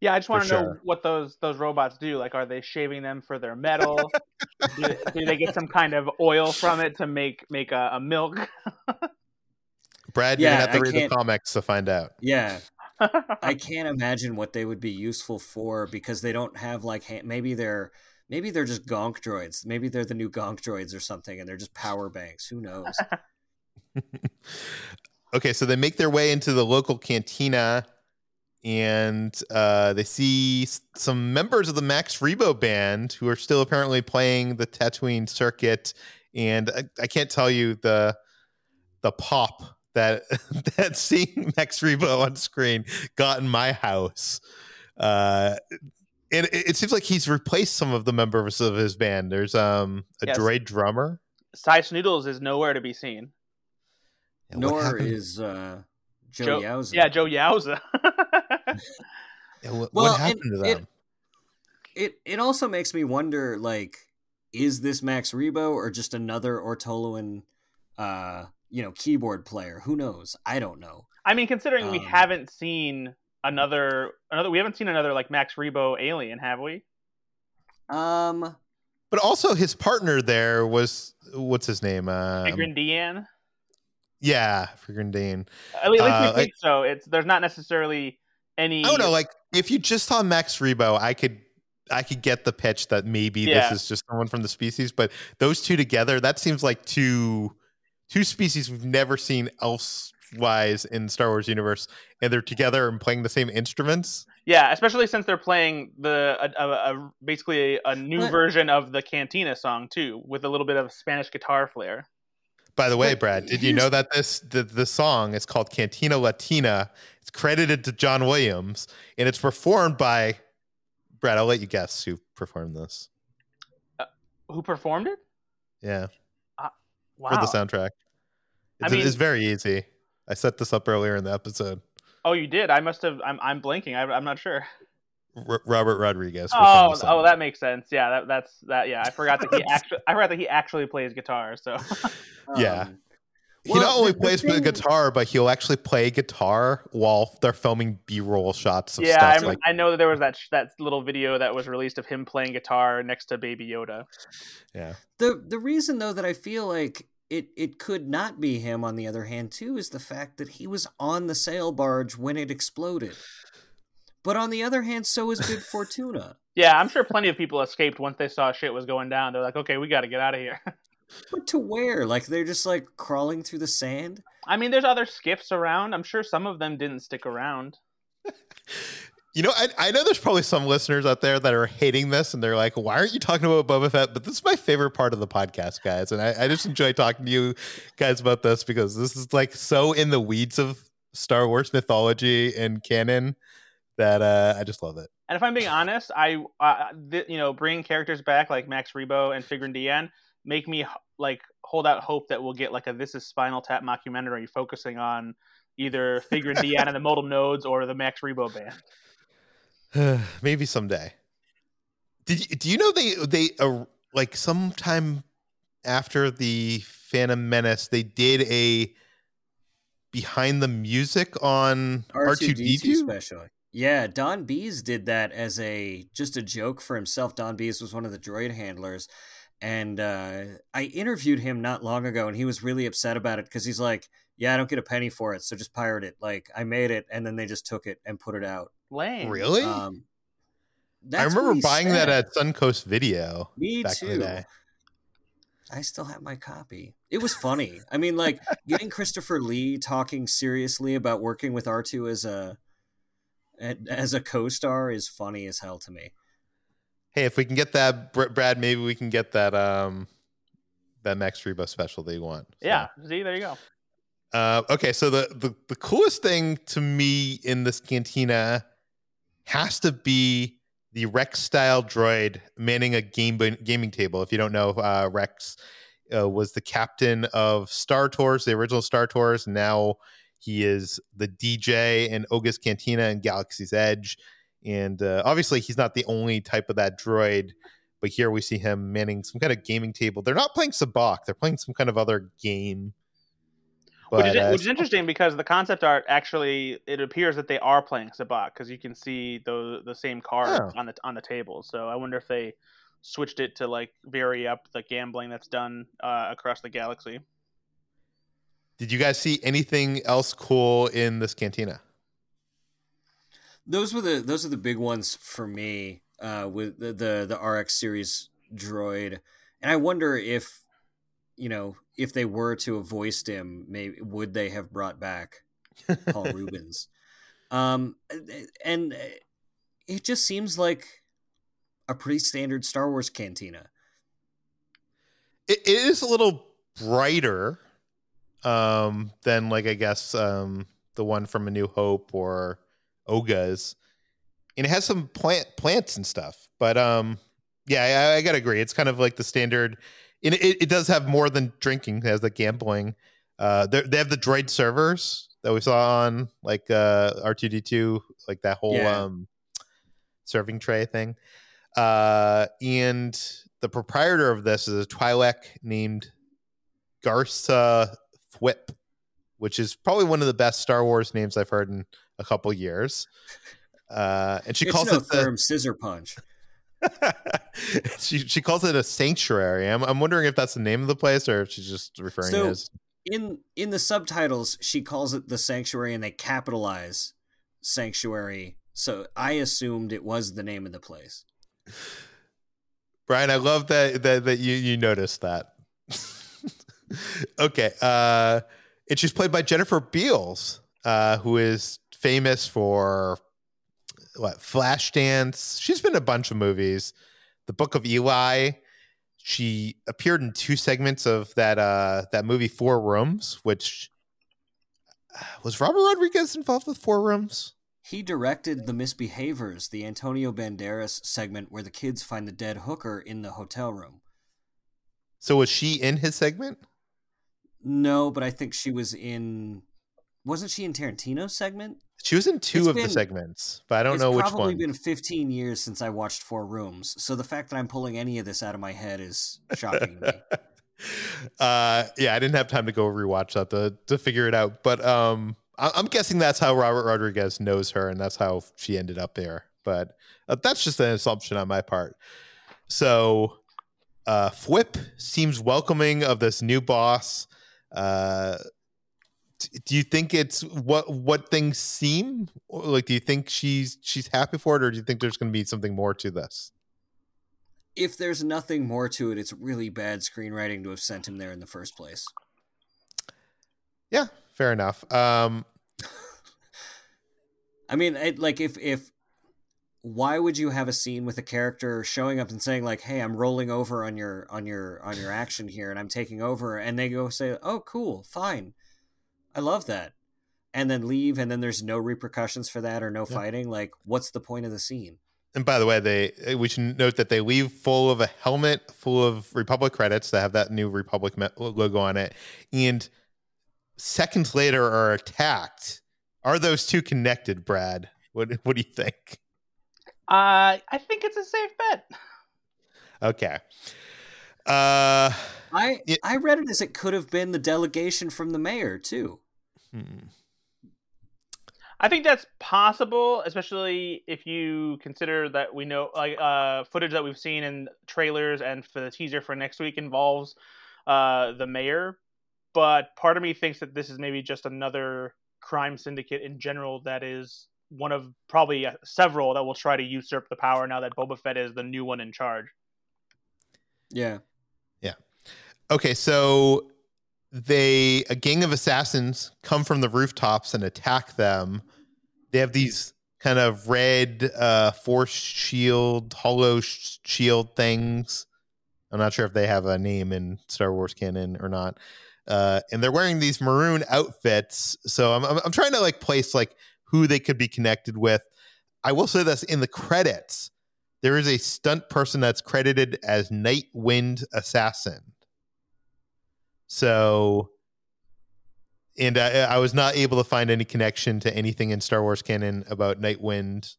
Yeah, I just want to For know sure. what those those robots do. Like, are they shaving them for their metal? do, do they get some kind of oil from it to make make a, a milk? Brad, you're gonna have to I read the can't- comics to find out. Yeah, I can't imagine what they would be useful for because they don't have like ha- maybe they're maybe they're just gonk droids. Maybe they're the new gonk droids or something, and they're just power banks. Who knows? Okay, so they make their way into the local cantina and uh, they see some members of the Max Rebo band who are still apparently playing the Tatooine circuit. And I, I can't tell you the the pop that that seeing Max Rebo on screen got in my house. Uh, and it, it seems like he's replaced some of the members of his band. There's um a Yes. droid drummer. Sy Snootles is nowhere to be seen. And Nor is uh, Joe, Joe- Yowza. Yeah, Joh Yowza. yeah, what, Well, what and happened to it- them? It it also makes me wonder, like, is this Max Rebo or just another Ortolan, uh, you know, keyboard player? Who knows? I don't know. I mean, considering we Um, haven't seen another another, we haven't seen another like Max Rebo alien, have we? Um, But also his partner there was what's his name? Uh, Figrin D'an. Yeah, Figrin D'an. At least uh, we like- think so. It's there's not necessarily any. I don't know. Like if you just saw Max Rebo, I could I could get the pitch that maybe Yeah. this is just someone from the species. But those two together, that seems like two two species we've never seen elsewise in Star Wars universe, and they're together and playing the same instruments. Yeah, especially since they're playing the a, a, a, basically a, a new What? version of the Cantina song too, with a little bit of Spanish guitar flair. By the way, But Brad, did you know that this the, the song is called Cantina Latina? It's credited to John Williams, and it's performed by Brad. I'll let you guess who performed this. Uh, who performed it? Yeah, Wow. for the soundtrack. I It's, mean- it's very easy. I set this up earlier in the episode. Oh, you did. I must have. I'm I'm blanking. I, I'm not sure. R- Robert Rodriguez. Oh, performed the song. oh, that makes sense. Yeah, that, that's that. Yeah, I forgot that he actually. I forgot that he actually plays guitar. So Yeah. um, He well, not only the- the plays the thing- guitar, but he'll actually play guitar while they're filming B-roll shots of yeah, stuff I, like I know that there was that sh- that little video that was released of him playing guitar next to Baby Yoda. yeah. The the reason though that I feel like it it could not be him on the other hand too is the fact that he was on the sail barge when it exploded. But on the other hand, so is Bib Fortuna. Yeah, I'm sure plenty of people escaped once they saw shit was going down. They're like, okay, we got to get out of here. But to where? Like they're just like crawling through the sand? I mean, there's other skiffs around. I'm sure some of them didn't stick around. You know, I, I know there's probably some listeners out there that are hating this and they're like, why aren't you talking about Boba Fett? But this is my favorite part of the podcast, guys. And I, I just enjoy talking to you guys about this because this is like so in the weeds of Star Wars mythology and canon that uh, I just love it. And if I'm being honest, I, uh, th- you know, bringing characters back like Max Rebo and Figrin D'an make me like hold out hope that we'll get like a This Is Spinal Tap mockumentary focusing on either Figrin D'an and the Modal Nodes or the Max Rebo band. Maybe someday. Did you, do you know they they uh, like sometime after the Phantom Menace they did a behind the music on R two D R2D2 two? special. Yeah, Don Bies did that as a just a joke for himself. Don Bies was one of the droid handlers, and uh, I interviewed him not long ago, and he was really upset about it because he's like, "Yeah, I don't get a penny for it, so just pirate it. Like I made it, and then they just took it and put it out." Lame. Really? Um, I that's what remember he buying that at Suncoast Video. Me back in the too. day. I still have my copy. It was funny. I mean, like getting Christopher Lee talking seriously about working with R two as a as a co-star is funny as hell to me. Hey, if we can get that, Br- Brad, maybe we can get that um that Max Rebo special that you want. So. Yeah. See, there you go. Uh, okay, so the, the the coolest thing to me in this cantina has to be the Rex style droid manning a game gaming table. If you don't know, uh, Rex uh, was the captain of Star Tours, the original Star Tours. Now he is the DJ in Oga's Cantina and Galaxy's Edge. And uh, obviously, he's not the only type of that droid. But here we see him manning some kind of gaming table. They're not playing Sabacc; they're playing some kind of other game. But, which, is, uh, which is interesting because the concept art actually it appears that they are playing Sabacc because you can see the the same card Oh. on the on the table. So I wonder if they switched it to like vary up the gambling that's done uh, across the galaxy. Did you guys see anything else cool in this cantina? Those were the those are the big ones for me uh, with the, the the RX series droid, and I wonder if you know if they were to have voiced him, maybe would they have brought back Paul Reubens? Um, and it just seems like a pretty standard Star Wars cantina. It, it is a little brighter um, than, like, I guess um, the one from A New Hope or Oga's, and it has some plant plants and stuff. But um, yeah, I, I gotta agree. It's kind of like the standard. And it, it does have more than drinking. It has the gambling. Uh, they they have the droid servers that we saw on like uh, R2D2, like that whole Yeah. um, serving tray thing. Uh, and the proprietor of this is a Twi'lek named Garsa Fwip, which is probably one of the best Star Wars names I've heard in a couple years. Uh, and she it's calls no it the, scissor punch. she she calls it a sanctuary. I'm I'm wondering if that's the name of the place or if she's just referring So- to it as in in the subtitles she calls it the sanctuary and they capitalize sanctuary so i assumed it was the name of the place Bryan. I love that that that you you noticed that. okay, uh, and she's played by Jennifer Beals, uh, who is famous for what Flashdance. She's been in a bunch of movies. The Book of Eli. She appeared in two segments of that uh that movie Four Rooms, which uh, was Robert Rodriguez involved with Four Rooms. he directed the misbehaviors the antonio banderas segment where the kids find the dead hooker in the hotel room So was she in his segment? No but i think she was in wasn't she in tarantino's segment She was in two It's of the segments, but I don't know which one. It's probably been 15 years since i watched four rooms so the fact that i'm pulling any of this out of my head is shocking me uh, yeah, I didn't have time to go rewatch that to to figure it out. But um, I, I'm guessing that's how Robert Rodriguez knows her, and that's how she ended up there. But uh, that's just an assumption on my part. So, uh, Fwip seems welcoming of this new boss. Uh, do you think it's what what things seem like? Do you think she's she's happy for it, or do you think there's going to be something more to this? if there's nothing more to it it's really bad screenwriting to have sent him there in the first place Yeah, fair enough. Um, I mean, it, like if if why would you have a scene with a character showing up and saying like, "Hey, I'm rolling over on your on your on your action here, and I'm taking over," and they go say, "Oh, cool, fine, I love that," and then leave, and then there's no repercussions for that or no Yeah. fighting. Like, what's the point of the scene? And by the way, they uh, we should note that they leave full of a helmet full of Republic credits that have that new Republic logo on it, and seconds later are attacked. Are those two connected, Brad? What What do you think? Uh, I think it's a safe bet. Okay. Uh, I Yeah. I read it as it could have been the delegation from the mayor too. hmm. I think that's possible, especially if you consider that we know like uh, footage that we've seen in trailers and for the teaser for next week involves uh, the mayor. But part of me thinks that this is maybe just another crime syndicate in general that is one of probably uh, several that will try to usurp the power now that Boba Fett is the new one in charge. Yeah, Yeah. Okay, so they a gang of assassins come from the rooftops and attack them. They have these kind of red uh force shield, hollow sh- shield things. I'm not sure if they have a name in Star Wars canon or not. Uh, and they're wearing these maroon outfits. So I'm, I'm I'm trying to like place like who they could be connected with. I will say this in the credits, there is a stunt person that's credited as Night Wind Assassin. So, and I, I was not able to find any connection to anything in Star Wars canon about Night Wind.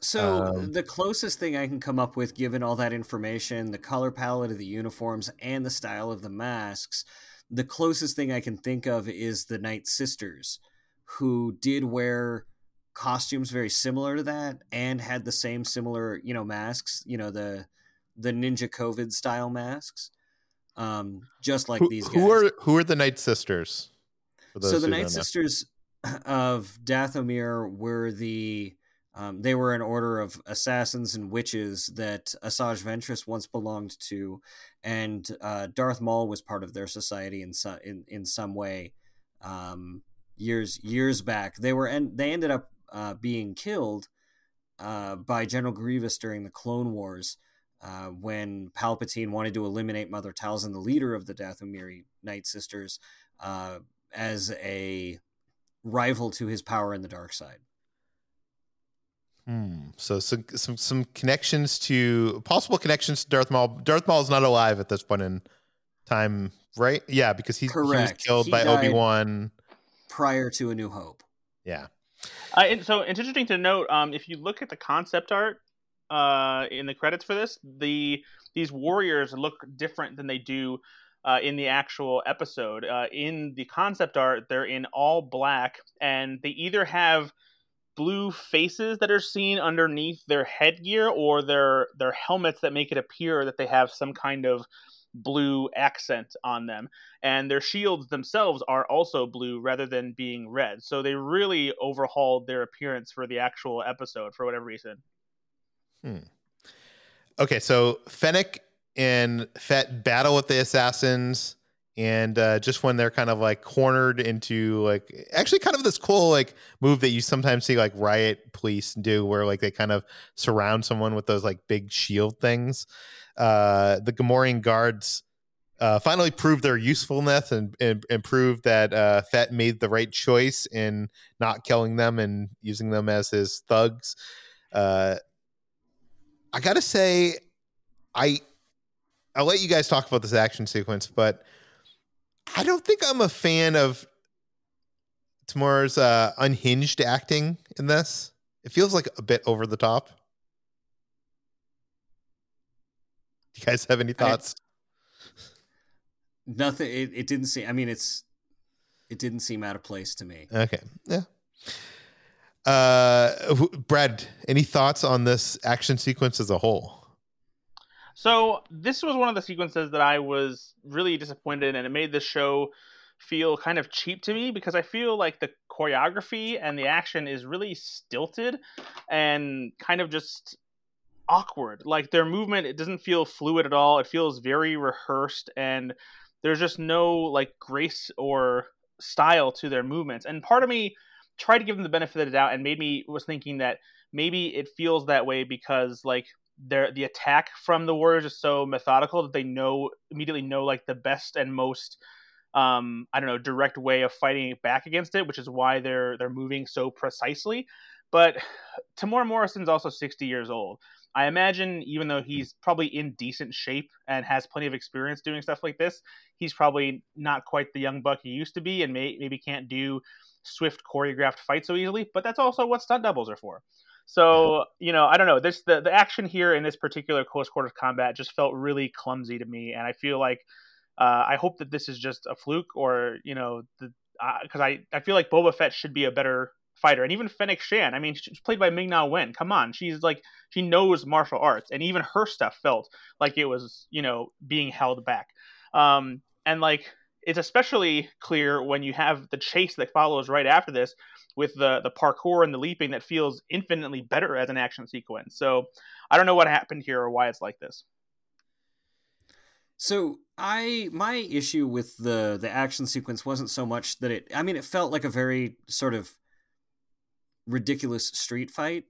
So Um, the closest thing I can come up with, given all that information, the color palette of the uniforms, and the style of the masks, the closest thing I can think of is the Night Sisters, who did wear costumes very similar to that and had the same similar, you know, masks, you know, the the ninja COVID style masks. Um, just like who, these guys. Who are who are the Night Sisters? So the Night Sisters of Dathomir were the um, they were an order of assassins and witches that Asajj Ventress once belonged to, and uh, Darth Maul was part of their society in some in, in some way. Um, years years back, they were and they ended up uh, being killed uh, by General Grievous during the Clone Wars. Uh, when Palpatine wanted to eliminate Mother Talzin, the leader of the Dathomiri Night Sisters, uh, as a rival to his power in the dark side. Hmm. So some, some some connections to possible connections to Darth Maul. Darth Maul is not alive at this point in time, right? Yeah, because he's, he was killed he by Obi Wan prior to A New Hope. Yeah. Uh, and so it's interesting to note um, if you look at the concept art uh, in the credits for this, the these warriors look different than they do uh, in the actual episode. Uh, in the concept art, they're in all black, and they either have blue faces that are seen underneath their headgear or their their helmets that make it appear that they have some kind of blue accent on them. And their shields themselves are also blue rather than being red. So they really overhauled their appearance for the actual episode for whatever reason. Hmm. okay so fennec and Fett battle with the assassins and uh, just when they're kind of like cornered into like actually kind of this cool like move that you sometimes see like riot police do where like they kind of surround someone with those like big shield things uh the gamorrean guards uh, finally proved their usefulness and, and, and proved that uh, Fett made the right choice in not killing them and using them as his thugs. Uh, I gotta say, I I'll let you guys talk about this action sequence, but I don't think I'm a fan of Temuera's uh, unhinged acting in this. It feels like a bit over the top. Do you guys have any thoughts? I, nothing. It, it didn't seem. I mean, it's. It didn't seem out of place to me. Okay. Yeah. Uh, Brad, any thoughts on this action sequence as a whole? So this was one of the sequences that I was really disappointed in, and it made the show feel kind of cheap to me because I feel like the choreography and the action is really stilted and kind of just awkward. Like their movement, it doesn't feel fluid at all. It feels very rehearsed, and there's just no like grace or style to their movements. And part of me tried to give them the benefit of the doubt and made me was thinking that maybe it feels that way because like their the attack from the Warriors is so methodical that they know immediately know like the best and most um, I don't know direct way of fighting back against it, which is why they're they're moving so precisely. But Temuera Morrison's also 60 years old. I imagine even though he's probably in decent shape and has plenty of experience doing stuff like this, he's probably not quite the young buck he used to be, and may, maybe can't do swift choreographed fights so easily. But that's also what stunt doubles are for. So you know, I don't know. This the the action here in this particular close quarters combat just felt really clumsy to me, and I feel like uh, I hope that this is just a fluke, or you know, because uh, I I feel like Boba Fett should be a better fighter, and even Fennec Shand, I mean, she's played by Ming Na Wen. Come on, she's like she knows martial arts, and even her stuff felt like it was you know being held back. Um, and like it's especially clear when you have the chase that follows right after this with the the parkour and the leaping that feels infinitely better as an action sequence. So I don't know what happened here or why it's like this. So I my issue with the the action sequence wasn't so much that it I mean it felt like a very sort of ridiculous street fight.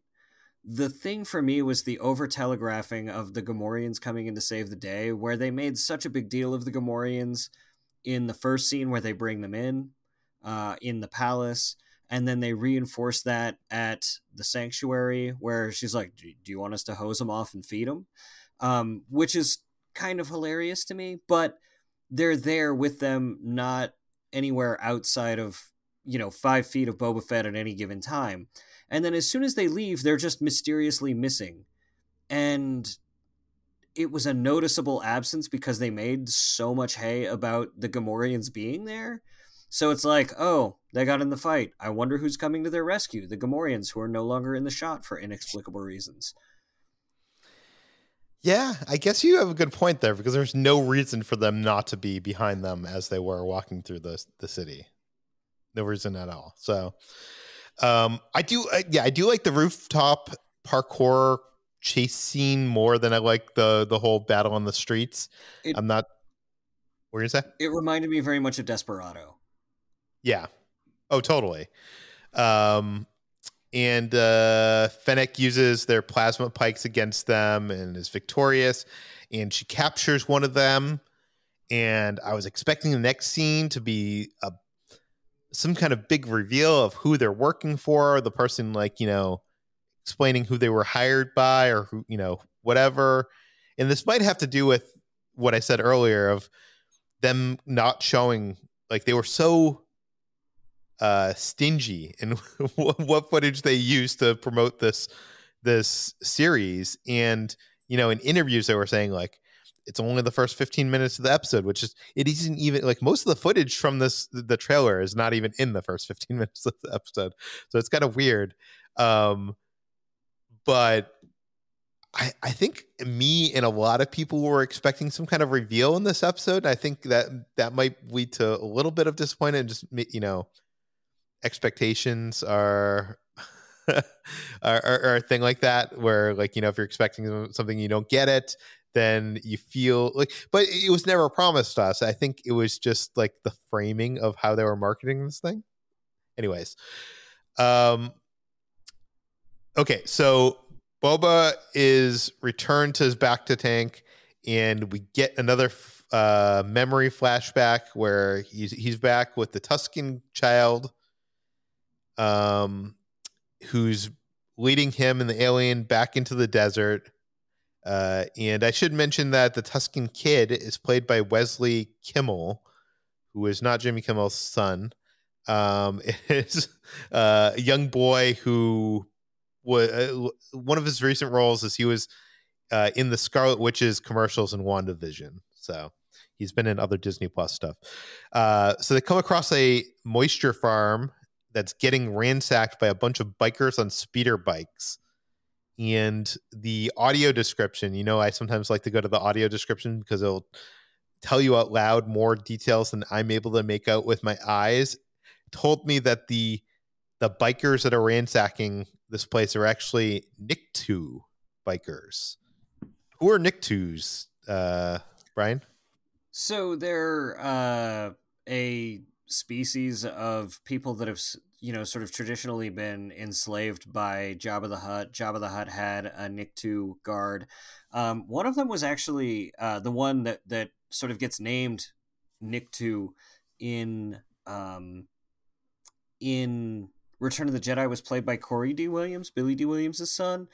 The thing for me was the over telegraphing of the Gamorreans coming in to save the day, where they made such a big deal of the Gamorreans in the first scene where they bring them in, uh, in the palace, and then they reinforce that at the sanctuary where she's like do, you want us to hose them off and feed them um, which is kind of hilarious to me but they're there with them not anywhere outside of you know five feet of boba fett at any given time and then as soon as they leave they're just mysteriously missing and it was a noticeable absence because they made so much hay about the Gamorreans being there. So it's like, oh, they got in the fight. I wonder who's coming to their rescue. The Gamorreans, who are no longer in the shot for inexplicable reasons. Yeah, I guess you have a good point there because there's no reason for them not to be behind them as they were walking through the the city. No reason at all. So, um, I do, uh, yeah, I do like the rooftop parkour chase scene more than I like the the whole battle on the streets. It, I'm not. What are you say? It reminded me very much of Desperado. Yeah. Oh, totally. Um, and uh, Fennec uses their plasma pikes against them and is victorious. And she captures one of them. And I was expecting the next scene to be a some kind of big reveal of who they're working for, the person like you know explaining who they were hired by or who you know whatever. And this might have to do with what I said earlier of them not showing like they were so uh, stingy in what footage they use to promote this this series. And you know, in interviews, they were saying like it's only the first 15 minutes of the episode, which is it isn't even like most of the footage from this the trailer is not even in the first 15 minutes of the episode. So it's kind of weird. Um, but I, I think me and a lot of people were expecting some kind of reveal in this episode. I think that that might lead to a little bit of disappointment. Just you know, expectations are are, are, are, a thing like that where like you know if you're expecting something you don't get it then you feel like but it was never promised us i think it was just like the framing of how they were marketing this thing anyways um okay so boba is returned to his Bacta tank and we get another uh memory flashback where he's he's back with the tusken child um, who's leading him and the alien back into the desert. Uh, and I should mention that the Tusken Kid is played by Wesley Kimmel, who is not Jimmy Kimmel's son. Um, it is uh, a young boy who was uh, one of his recent roles is he was uh, in the Scarlet Witches commercials in WandaVision. So he's been in other Disney Plus stuff. Uh, so they come across a moisture farm that's getting ransacked by a bunch of bikers on speeder bikes. And the audio description, you know, I sometimes like to go to the audio description because it'll tell you out loud more details than I'm able to make out with my eyes. Told me that the the bikers that are ransacking this place are actually Nikto bikers. Who are Niktos, uh, Bryan? So they're uh, a species of people that have you know sort of traditionally been enslaved by Jabba the Hutt. Jabba the Hutt had a Nikto guard. Um, one of them was actually uh, the one that that sort of gets named Nikto in um, in Return of the Jedi was played by Corey Dee Williams, Billy Dee Williams' son,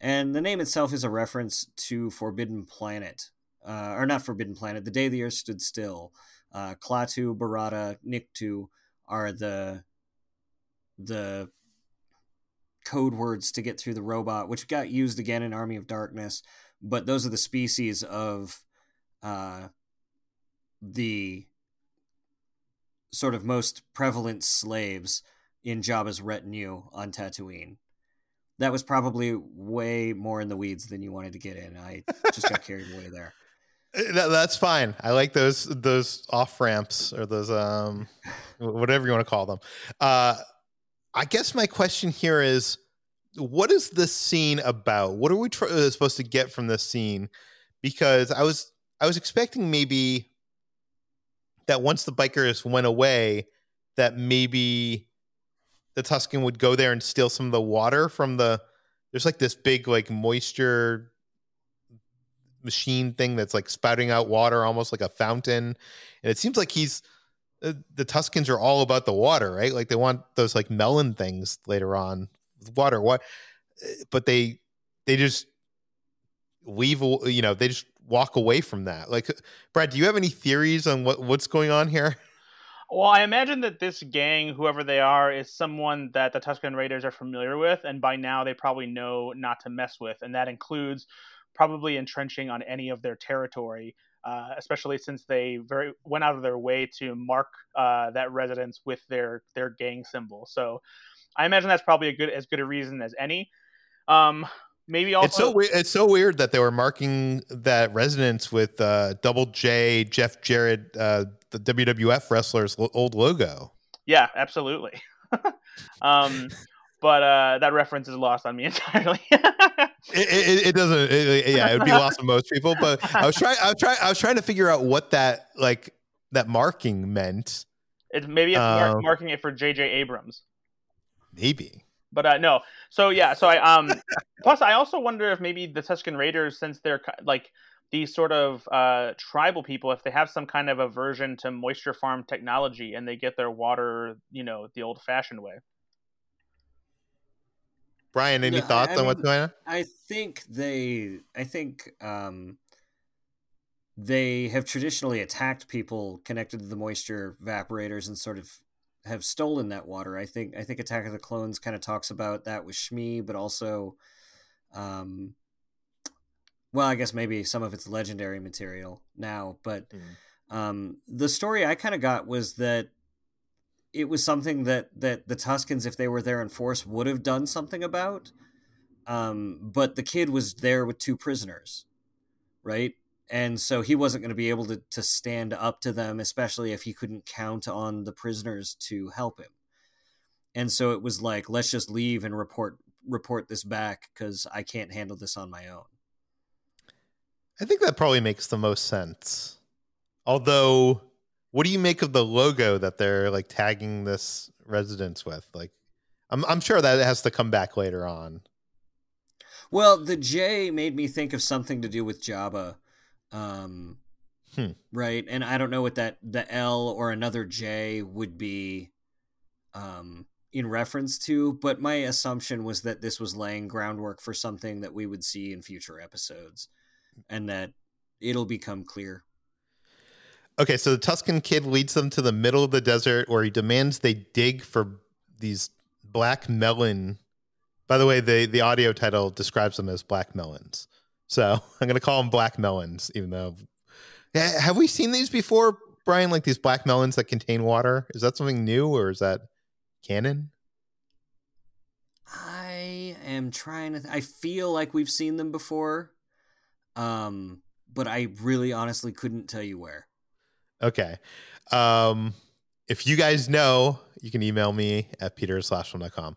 and the name itself is a reference to Forbidden Planet, uh, or not Forbidden Planet, The Day the Earth Stood Still uh, Klaatu, Barada, Nikto are the the code words to get through the robot, which got used again in Army of Darkness. But those are the species of uh, the sort of most prevalent slaves in Jabba's retinue on Tatooine. That was probably way more in the weeds than you wanted to get in. I just got carried away there. That, that's fine. I like those those off ramps or those um whatever you want to call them. Uh, I guess my question here is, what is this scene about? What are we tr- uh, supposed to get from this scene? Because I was I was expecting maybe that once the bikers went away, that maybe the Tusken would go there and steal some of the water from the. There's like this big like moisture machine thing that's like spouting out water almost like a fountain and it seems like he's uh, the Tuskens are all about the water right? Like they want those like melon things later on water. What uh, but they they just leave you know they just walk away from that. Like brad do you have any theories on what what's going on here? Well, I imagine that this gang, whoever they are, is someone that the Tusken Raiders are familiar with, and by now they probably know not to mess with, and that includes probably entrenching on any of their territory. Uh, especially since they very went out of their way to mark uh, that residence with their their gang symbol. So I imagine that's probably a good as good a reason as any. Um, maybe also it's so weird. It's so weird that they were marking that residence with uh, Double J, Jeff Jarrett, uh, the WWF wrestlers' old logo. Yeah, absolutely. um, but uh, that reference is lost on me entirely. it, it, it, doesn't. It, yeah, it would be lost on most people. But I was trying. I was trying. I was trying to figure out what that like that marking meant. It maybe it's um, marking it for J.J. Abrams. Maybe. But uh, no. So yeah. So I um. plus, I also wonder if maybe the Tusken Raiders, since they're like these sort of uh, tribal people, if they have some kind of aversion to moisture farm technology and they get their water, you know, the old-fashioned way. Bryan, any no, thoughts I on what's going on? I think they, I think um, they have traditionally attacked people connected to the moisture evaporators and sort of have stolen that water. I think I think Attack of the Clones kind of talks about that with Shmi, but also, um, well, I guess maybe some of its legendary material now. But mm. um, the story I kind of got was that it was something that that the Tuskens, if they were there in force, would have done something about. Um, but the kid was there with two prisoners, right? And so he wasn't going to be able to to stand up to them, especially if he couldn't count on the prisoners to help him. And so it was like, let's just leave and report report this back because I can't handle this on my own. I think that probably makes the most sense. Although what do you make of the logo that they're like tagging this residence with? Like, I'm I'm sure that it has to come back later on. Well, the J made me think of something to do with Jabba, um, hmm. right? And I don't know what that the L or another J would be um, in reference to, but my assumption was that this was laying groundwork for something that we would see in future episodes, and that it'll become clear. Okay, so the Tusken kid leads them to the middle of the desert where he demands they dig for these black melon. By the way, the, the audio title describes them as black melons. So I'm going to call them black melons, even though. Have we seen these before, Bryan? Like these black melons that contain water? Is that something new or is that canon? I am trying to. Th- I feel like we've seen them before, um, but I really honestly couldn't tell you where. Okay. Um, if you guys know, you can email me at peter.com.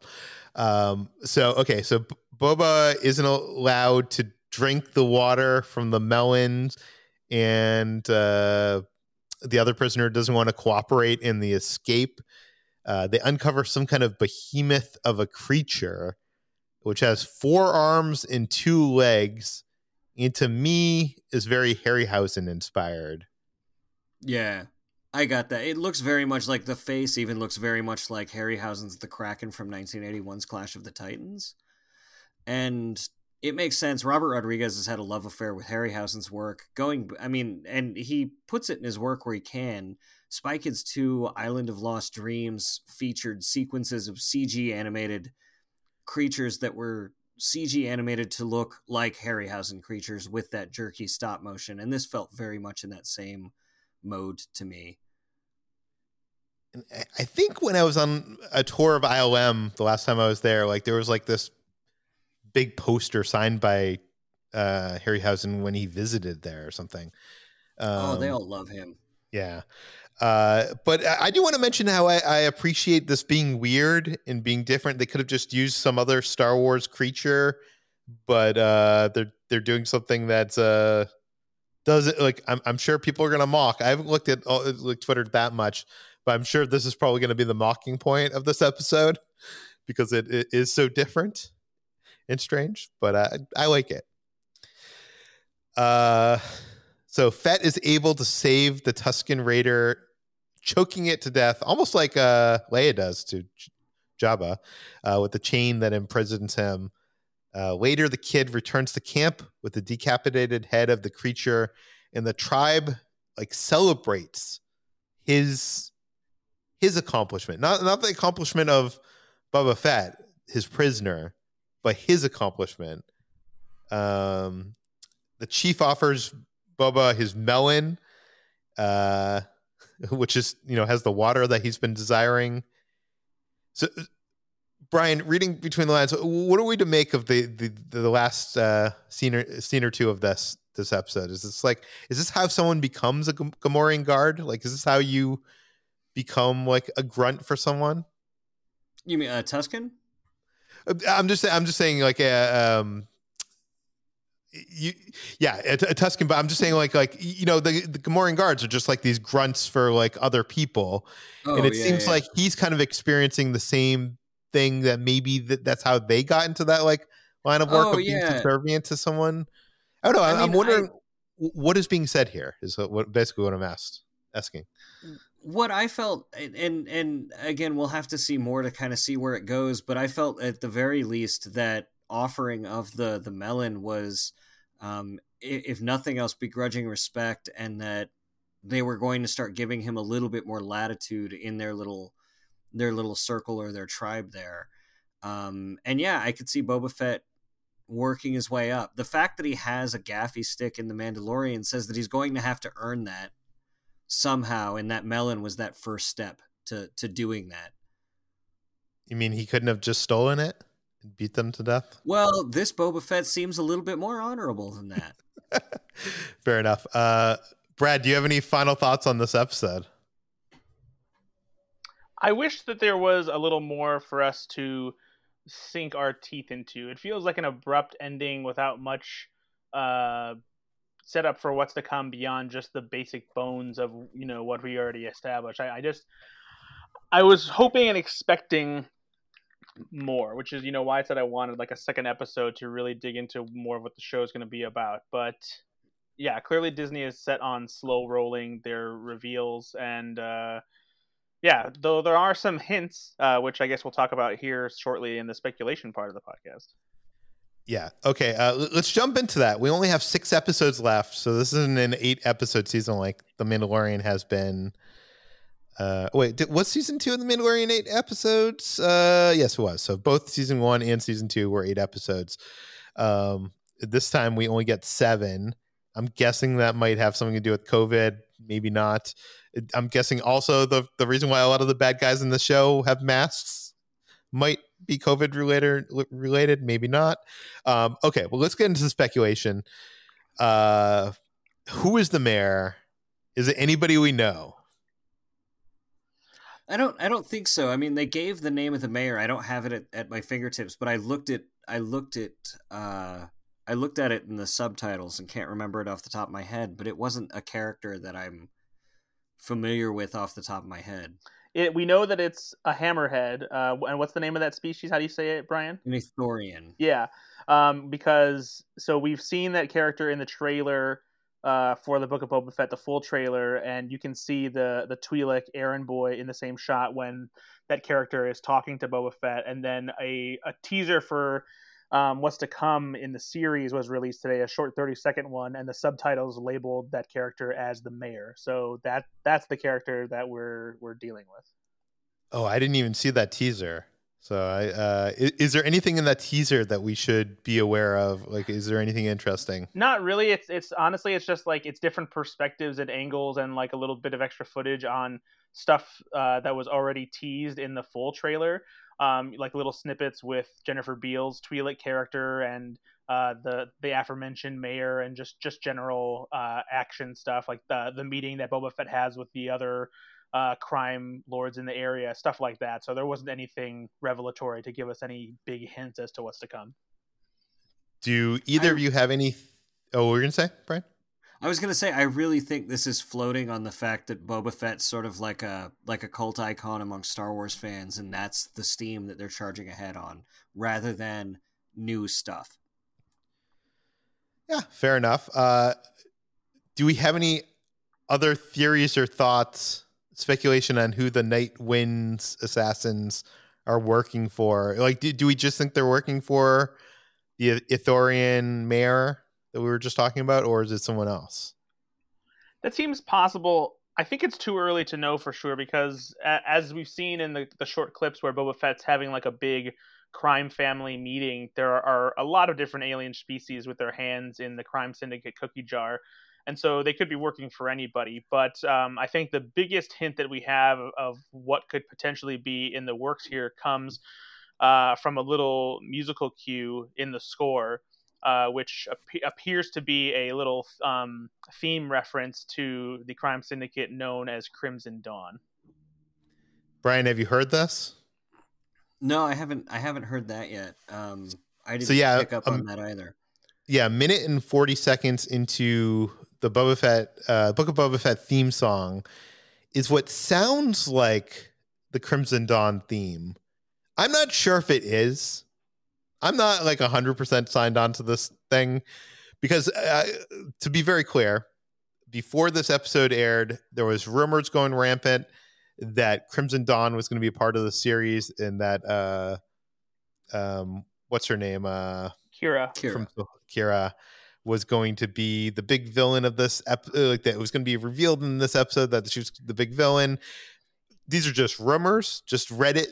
Um, so, okay. So Boba isn't allowed to drink the water from the melons, and uh, the other prisoner doesn't want to cooperate in the escape. Uh, they uncover some kind of behemoth of a creature which has four arms and two legs and to me is very harryhausen inspired yeah, I got that. It looks very much like the face. Even looks very much like Harryhausen's The Kraken from 1981's Clash of the Titans, and it makes sense. Robert Rodriguez has had a love affair with Harryhausen's work. Going, I mean, and he puts it in his work where he can. Spy Kids 2, Island of Lost Dreams featured sequences of CG animated creatures that were CG animated to look like Harryhausen creatures with that jerky stop motion, and this felt very much in that same mode to me. I think when I was on a tour of ILM the last time I was there, like there was like this big poster signed by uh, Harryhausen when he visited there or something. Um, oh, they um, all love him. Yeah. Uh, but I do want to mention how I, I, appreciate this being weird and being different. They could have just used some other Star Wars creature, but uh, they're they're doing something that's uh, does it like I'm, I'm sure people are going to mock. I haven't looked at uh, like Twitter that much, but I'm sure this is probably going to be the mocking point of this episode because it, it is so different and strange. But I I like it. Uh, so Fett is able to save the Tusken Raider, choking it to death, almost like uh Leia does to Jabba, uh, with the chain that imprisons him. Uh, later, the kid returns to camp with the decapitated head of the creature, and the tribe like celebrates his his accomplishment. Not not the accomplishment of Boba Fett, his prisoner, but his accomplishment. Um, the chief offers Boba his melon, uh, which is you know has the water that he's been desiring. So, Bryan, reading between the lines, what are we to make of the the, the last uh, scene or, scene or two of this this episode? Is this like is this how someone becomes a Gamorrean guard? Like, is this how you become like a grunt for someone? You mean a uh, Tusken? Uh, I'm just I'm just saying like a um you yeah a, a Tusken but I'm just saying like like you know the the Gamorrean guards are just like these grunts for like other people oh, and it yeah, seems yeah. like he's kind of experiencing the same thing that maybe that, that's how they got into that like line of work oh, of being yeah. subservient to someone I don't know I am wondering I, what is being said here is what basically what I'm asked asking what I felt, and and again, we'll have to see more to kind of see where it goes. But I felt at the very least that offering of the the melon was, um, if nothing else, begrudging respect, and that they were going to start giving him a little bit more latitude in their little their little circle or their tribe there. Um, and yeah, I could see Boba Fett working his way up. The fact that he has a gaffi stick in the Mandalorian says that he's going to have to earn that somehow, and that melon was that first step to to doing that. You mean he couldn't have just stolen it and beat them to death? Well, this Boba Fett seems a little bit more honorable than that. Fair enough. Uh, Brad, do you have any final thoughts on this episode? I wish that there was a little more for us to sink our teeth into. It feels like an abrupt ending without much uh, set up for what's to come beyond just the basic bones of you know what we already established. I, I just I was hoping and expecting more, which is you know why I said I wanted like a second episode to really dig into more of what the show is going to be about. But yeah, clearly Disney is set on slow rolling their reveals and. uh yeah, though there are some hints, uh, which I guess we'll talk about here shortly in the speculation part of the podcast. Yeah. Okay. Uh, let's jump into that. We only have six episodes left, so this isn't an eight episode season like The Mandalorian has been. Uh, wait, did, was season two of The Mandalorian eight episodes? Uh, yes, it was. So both season one and season two were eight episodes. Um, this time we only get seven. I'm guessing that might have something to do with COVID. Maybe not. I'm guessing also the the reason why a lot of the bad guys in the show have masks might be COVID related. Related, maybe not. Um, okay, well, let's get into the speculation. Uh, who is the mayor? Is it anybody we know? I don't. I don't think so. I mean, they gave the name of the mayor. I don't have it at, at my fingertips, but I looked at. I looked at. Uh, I looked at it in the subtitles and can't remember it off the top of my head. But it wasn't a character that I'm familiar with off the top of my head. It, we know that it's a hammerhead. Uh, and what's the name of that species? How do you say it, Brian? An Ithorian. Yeah, um, because so we've seen that character in the trailer uh, for the Book of Boba Fett, the full trailer, and you can see the the Twi'lek Errand boy in the same shot when that character is talking to Boba Fett, and then a a teaser for um, what's to come in the series was released today, a short 30 second one, and the subtitles labeled that character as the mayor. So that that's the character that we're we're dealing with. Oh, I didn't even see that teaser. So I uh, is, is, there anything in that teaser that we should be aware of? Like, is there anything interesting? Not really. It's it's honestly it's just like it's different perspectives and angles and like a little bit of extra footage on stuff uh, that was already teased in the full trailer um, like little snippets with Jennifer Beals Twi'lek character and uh, the the aforementioned mayor and just just general uh, action stuff like the the meeting that Boba Fett has with the other uh, crime lords in the area, stuff like that. So there wasn't anything revelatory to give us any big hints as to what's to come. Do either I, of you have any? Oh, what were you gonna say, Bryan? I was gonna say I really think this is floating on the fact that Boba Fett's sort of like a like a cult icon among Star Wars fans, and that's the steam that they're charging ahead on, rather than new stuff. Yeah, fair enough. Uh, do we have any other theories or thoughts, speculation on who the Night Winds assassins are working for? Like, do, do we just think they're working for the Ithorian mayor? That we were just talking about, or is it someone else? That seems possible. I think it's too early to know for sure because, as we've seen in the, the short clips where Boba Fett's having like a big crime family meeting, there are a lot of different alien species with their hands in the crime syndicate cookie jar. And so they could be working for anybody. But um, I think the biggest hint that we have of what could potentially be in the works here comes uh, from a little musical cue in the score. Uh, which ap- appears to be a little um, theme reference to the crime syndicate known as Crimson Dawn. Bryan, have you heard this? No, I haven't. I haven't heard that yet. Um, I didn't so, yeah, pick up um, on that either. Yeah, minute and forty seconds into the Boba Fett uh, Book of Boba Fett theme song is what sounds like the Crimson Dawn theme. I'm not sure if it is. I'm not like 100% signed on to this thing because uh, to be very clear, before this episode aired, there was rumors going rampant that Crimson Dawn was going to be a part of the series and that uh um what's her name uh Qi'ra Qi'ra. from Qi'ra was going to be the big villain of this ep- uh, like that it was going to be revealed in this episode that she was the big villain. These are just rumors, just Reddit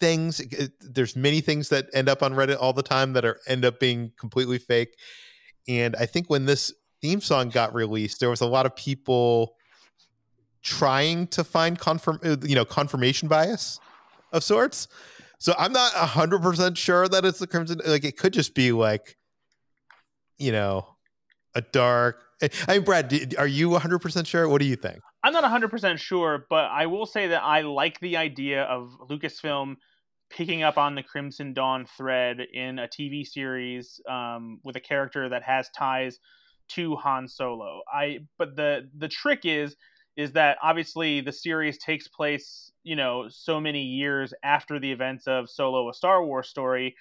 things. It- There's many things that end up on Reddit all the time that are end up being completely fake. And I think when this theme song got released, there was a lot of people trying to find confirm uh, you know confirmation bias of sorts. So I'm not hundred percent sure that it's the Crimson. Like it could just be like, you know, a dark. I mean, Brad, are you 100 percent sure? What do you think? I'm not 100% sure, but I will say that I like the idea of Lucasfilm picking up on the Crimson Dawn thread in a TV series um, with a character that has ties to Han Solo. I but the the trick is is that obviously the series takes place, you know, so many years after the events of Solo a Star Wars story.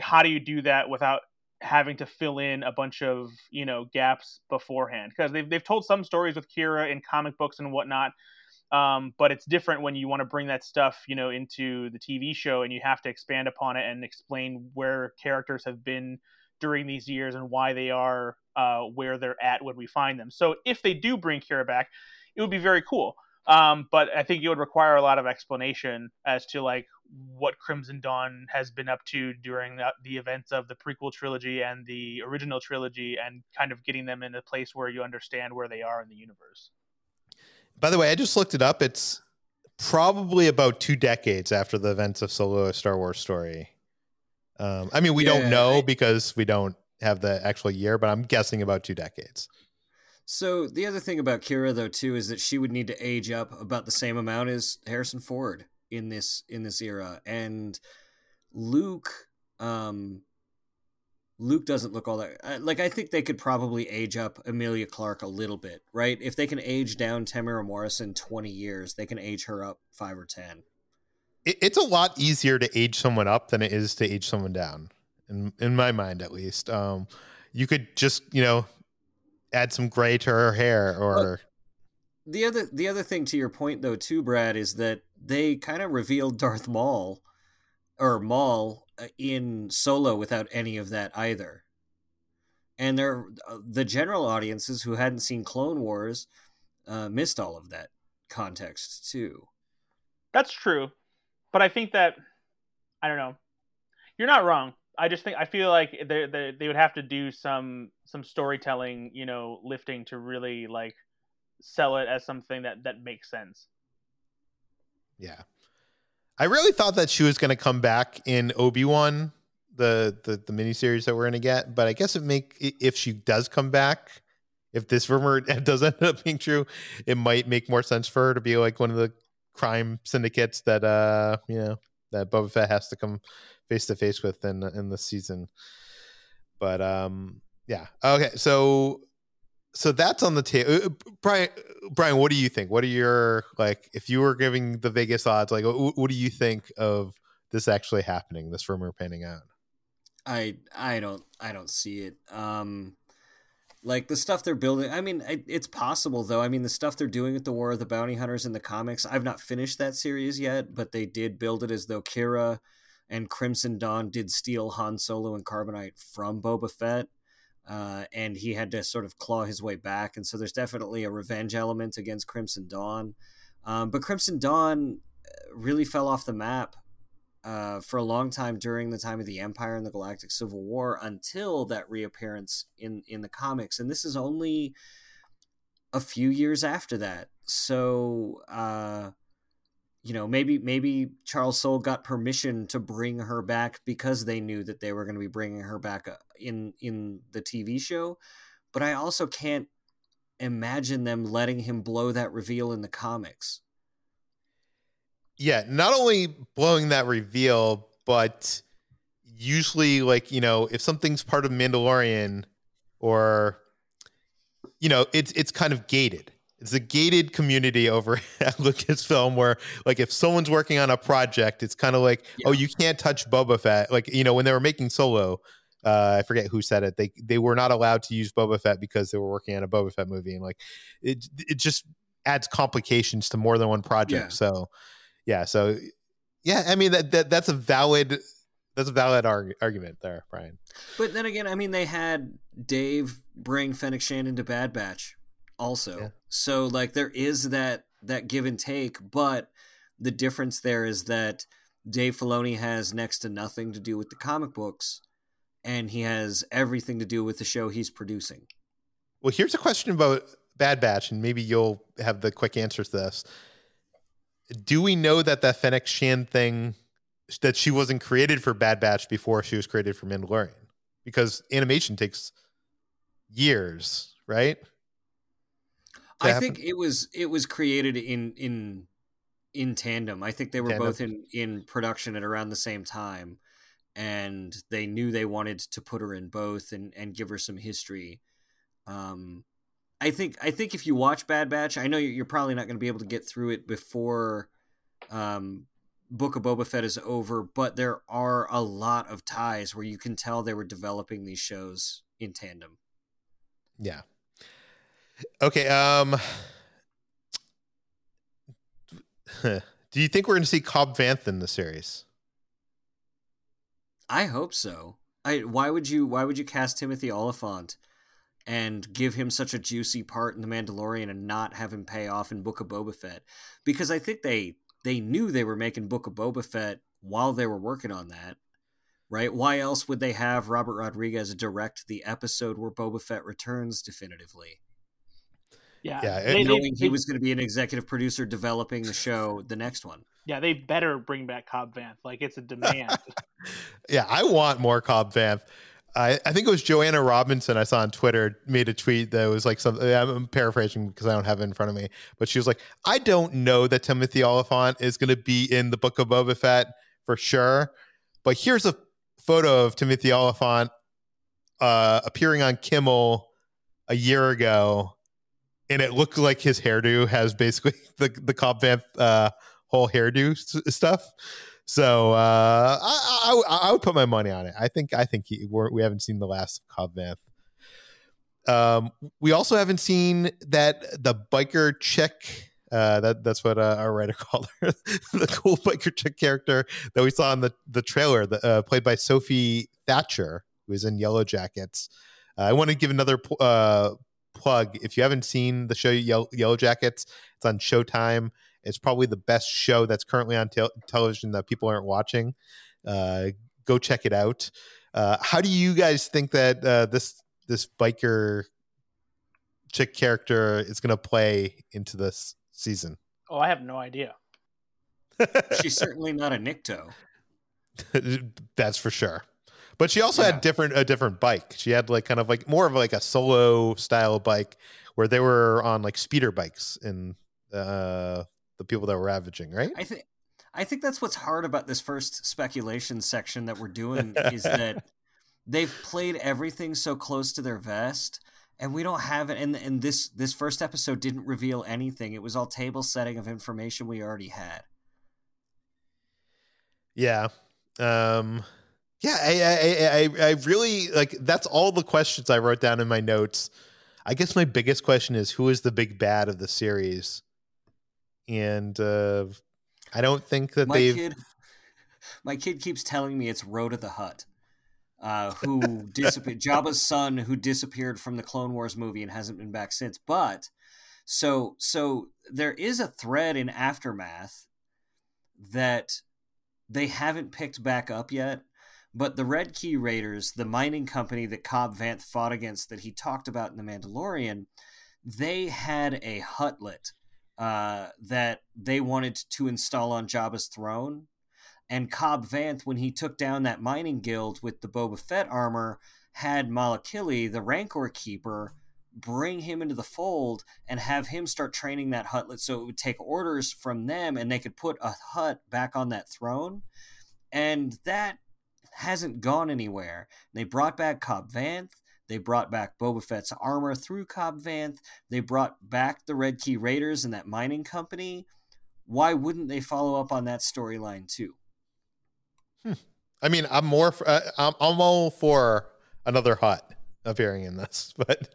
How do you do that without having to fill in a bunch of you know gaps beforehand. Because they've, they've told some stories with Qi'ra in comic books and whatnot um, but it's different when you want to bring that stuff you know into the TV show and you have to expand upon it and explain where characters have been during these years and why they are uh, where they're at when we find them. So if they do bring Qi'ra back it would be very cool um, but I think it would require a lot of explanation as to like what Crimson Dawn has been up to during the, the events of the prequel trilogy and the original trilogy, and kind of getting them in a place where you understand where they are in the universe. By the way, I just looked it up. It's probably about two decades after the events of Solo: A Star Wars Story. Um, I mean, we Yeah, don't know I- because we don't have the actual year, but I'm guessing about two decades. So the other thing about Qi'ra though too is that she would need to age up about the same amount as Harrison Ford in this in this era and Luke um Luke doesn't look all that like I think they could probably age up Emilia Clarke a little bit, right? If they can age down Temuera Morrison 20 years, they can age her up 5 or 10. It, it's a lot easier to age someone up than it is to age someone down, in in my mind at least. Um, you could just you know add some gray to her hair or The other the other thing to your point though too Brad is that they kind of revealed Darth Maul or Maul uh, in Solo without any of that either. And there uh, the general audiences who hadn't seen Clone Wars uh, missed all of that context too. That's true, but I think that I don't know. You're not wrong. I just think I feel like they they they would have to do some some storytelling, you know, lifting to really like sell it as something that that makes sense. Yeah. I really thought that she was going to come back in Obi Wan, the the the miniseries that we're going to get. But I guess it make if she does come back, if this rumor does end up being true, it might make more sense for her to be like one of the crime syndicates that uh you know that Boba Fett has to come face to face with in in the season. But um yeah okay so so that's on the table. Bryan, Bryan, what do you think? What are your like? If you were giving the Vegas odds, like, what, what do you think of this actually happening? This rumor panning out? I I don't I don't see it. Um like the stuff they're building. I mean, it, it's possible though. I mean, the stuff they're doing with the War of the Bounty Hunters in the comics. I've not finished that series yet, but they did build it as though Qi'ra and Crimson Dawn did steal Han Solo and Carbonite from Boba Fett. Uh, and he had to sort of claw his way back, and so there's definitely a revenge element against Crimson Dawn. Um, but Crimson Dawn uh, really fell off the map uh, for a long time during the time of the Empire and the Galactic Civil War until that reappearance in in the comics, and this is only a few years after that. So, uh, you know, maybe maybe Charles Soule got permission to bring her back because they knew that they were going to be bringing her back uh, in in the TV show. But I also can't imagine them letting him blow that reveal in the comics. Yeah, not only blowing that reveal, but usually, like you know, if something's part of Mandalorian, or you know, it's it's kind of gated. It's a gated community over at Lucasfilm where, like, if someone's working on a project, it's kind of like, oh, yeah. oh, you can't touch Boba Fett. Like, you know, when they were making Solo, uh, I forget who said it. They they were not allowed to use Boba Fett because they were working on a Boba Fett movie, and like, it it just adds complications to more than one project. Yeah. So yeah, so yeah, I mean that, that that's a valid that's a valid arg- argument there, Bryan. But then again, I mean they had Dave bring Fennec Shand into Bad Batch also. Yeah. So like there is that that give and take, but the difference there is that Dave Filoni has next to nothing to do with the comic books and he has everything to do with the show he's producing. Well, here's a question about Bad Batch, and maybe you'll have the quick answer to this do we know that that Fennec Shand thing that she wasn't created for Bad Batch before she was created for Mandalorian? Because animation takes years, right? I happen? think it was it was created in in in tandem. I think they were tandem. both in in production at around the same time, and they knew they wanted to put her in both and and give her some history. Um, I think I think if you watch Bad Batch, I know you're probably not going to be able to get through it before um, Book of Boba Fett is over, but there are a lot of ties where you can tell they were developing these shows in tandem. Yeah. Okay. Um. Do you think we're going to see Cobb Vanth in the series? I hope so. I why would you why would you cast Timothy Olyphant and give him such a juicy part in The Mandalorian and not have him pay off in Book of Boba Fett because I think they they knew they were making Book of Boba Fett while they were working on that. Right? Why else would they have Robert Rodriguez direct the episode where Boba Fett returns definitively? Yeah, yeah they, knowing they, he they, was going to be an executive producer developing the show, the next one. Yeah, they better bring back Cobb Vanth. Like it's a demand. yeah, I want more Cobb Vanth. I, I think it was Joanna Robinson I saw on Twitter made a tweet that was like something I'm paraphrasing because I don't have it in front of me, but she was like, I don't know that Timothy Olyphant is going to be in the Book of Boba Fett for sure, but here's a photo of Timothy Olyphant uh, appearing on Kimmel a year ago, and it looked like his hairdo has basically the the Cobb Vanth uh, whole hairdo stuff. So uh, I, I, I would put my money on it. I think I think he, we're, we haven't seen the last of Cobb Vanth. Um, we also haven't seen that the biker chick. Uh, that that's what uh, our writer called her, the cool biker chick character that we saw in the the trailer, the, uh, played by Sophie Thatcher, who is in Yellow Jackets. Uh, I want to give another uh, plug. If you haven't seen the show Yellow, Yellow Jackets, it's on Showtime. It's probably the best show that's currently on te- television that people aren't watching. Uh, go check it out. Uh, how do you guys think that uh, this this biker chick character is going to play into this season? Oh, I have no idea. She's certainly not a Nikto. That's for sure. But she also yeah. had different a different bike. She had like kind of like more of like a solo style bike where they were on like speeder bikes in uh the people that were ravaging, right? I think I think that's what's hard about this first speculation section that we're doing is that they've played everything so close to their vest and we don't have it and and this this first episode didn't reveal anything. It was all table setting of information we already had. Yeah. Um yeah, I, I, I, I really like that's all the questions I wrote down in my notes. I guess my biggest question is who is the big bad of the series? and uh, I don't think that my they've. Kid, my kid keeps telling me it's Rotta the Hutt, uh, who disappeared. Jabba's son, who disappeared from the Clone Wars movie and hasn't been back since. But so so there is a thread in aftermath that they haven't picked back up yet. But the Red Key Raiders, the mining company that Cobb Vanth fought against, that he talked about in The Mandalorian, they had a Huttlet uh, that they wanted to install on Jabba's throne. And Cobb Vanth, when he took down that mining guild with the Boba Fett armor, had Malakili, the Rancor Keeper, bring him into the fold and have him start training that Huttlet so it would take orders from them and they could put a Hutt back on that throne. And that hasn't gone anywhere. They brought back Cobb Vanth. They brought back Boba Fett's armor through Cobb Vanth. They brought back the Red Key Raiders and that mining company. Why wouldn't they follow up on that storyline too? Hmm. I mean, I'm more. Uh, I'm, I'm all for another Hutt appearing in this, but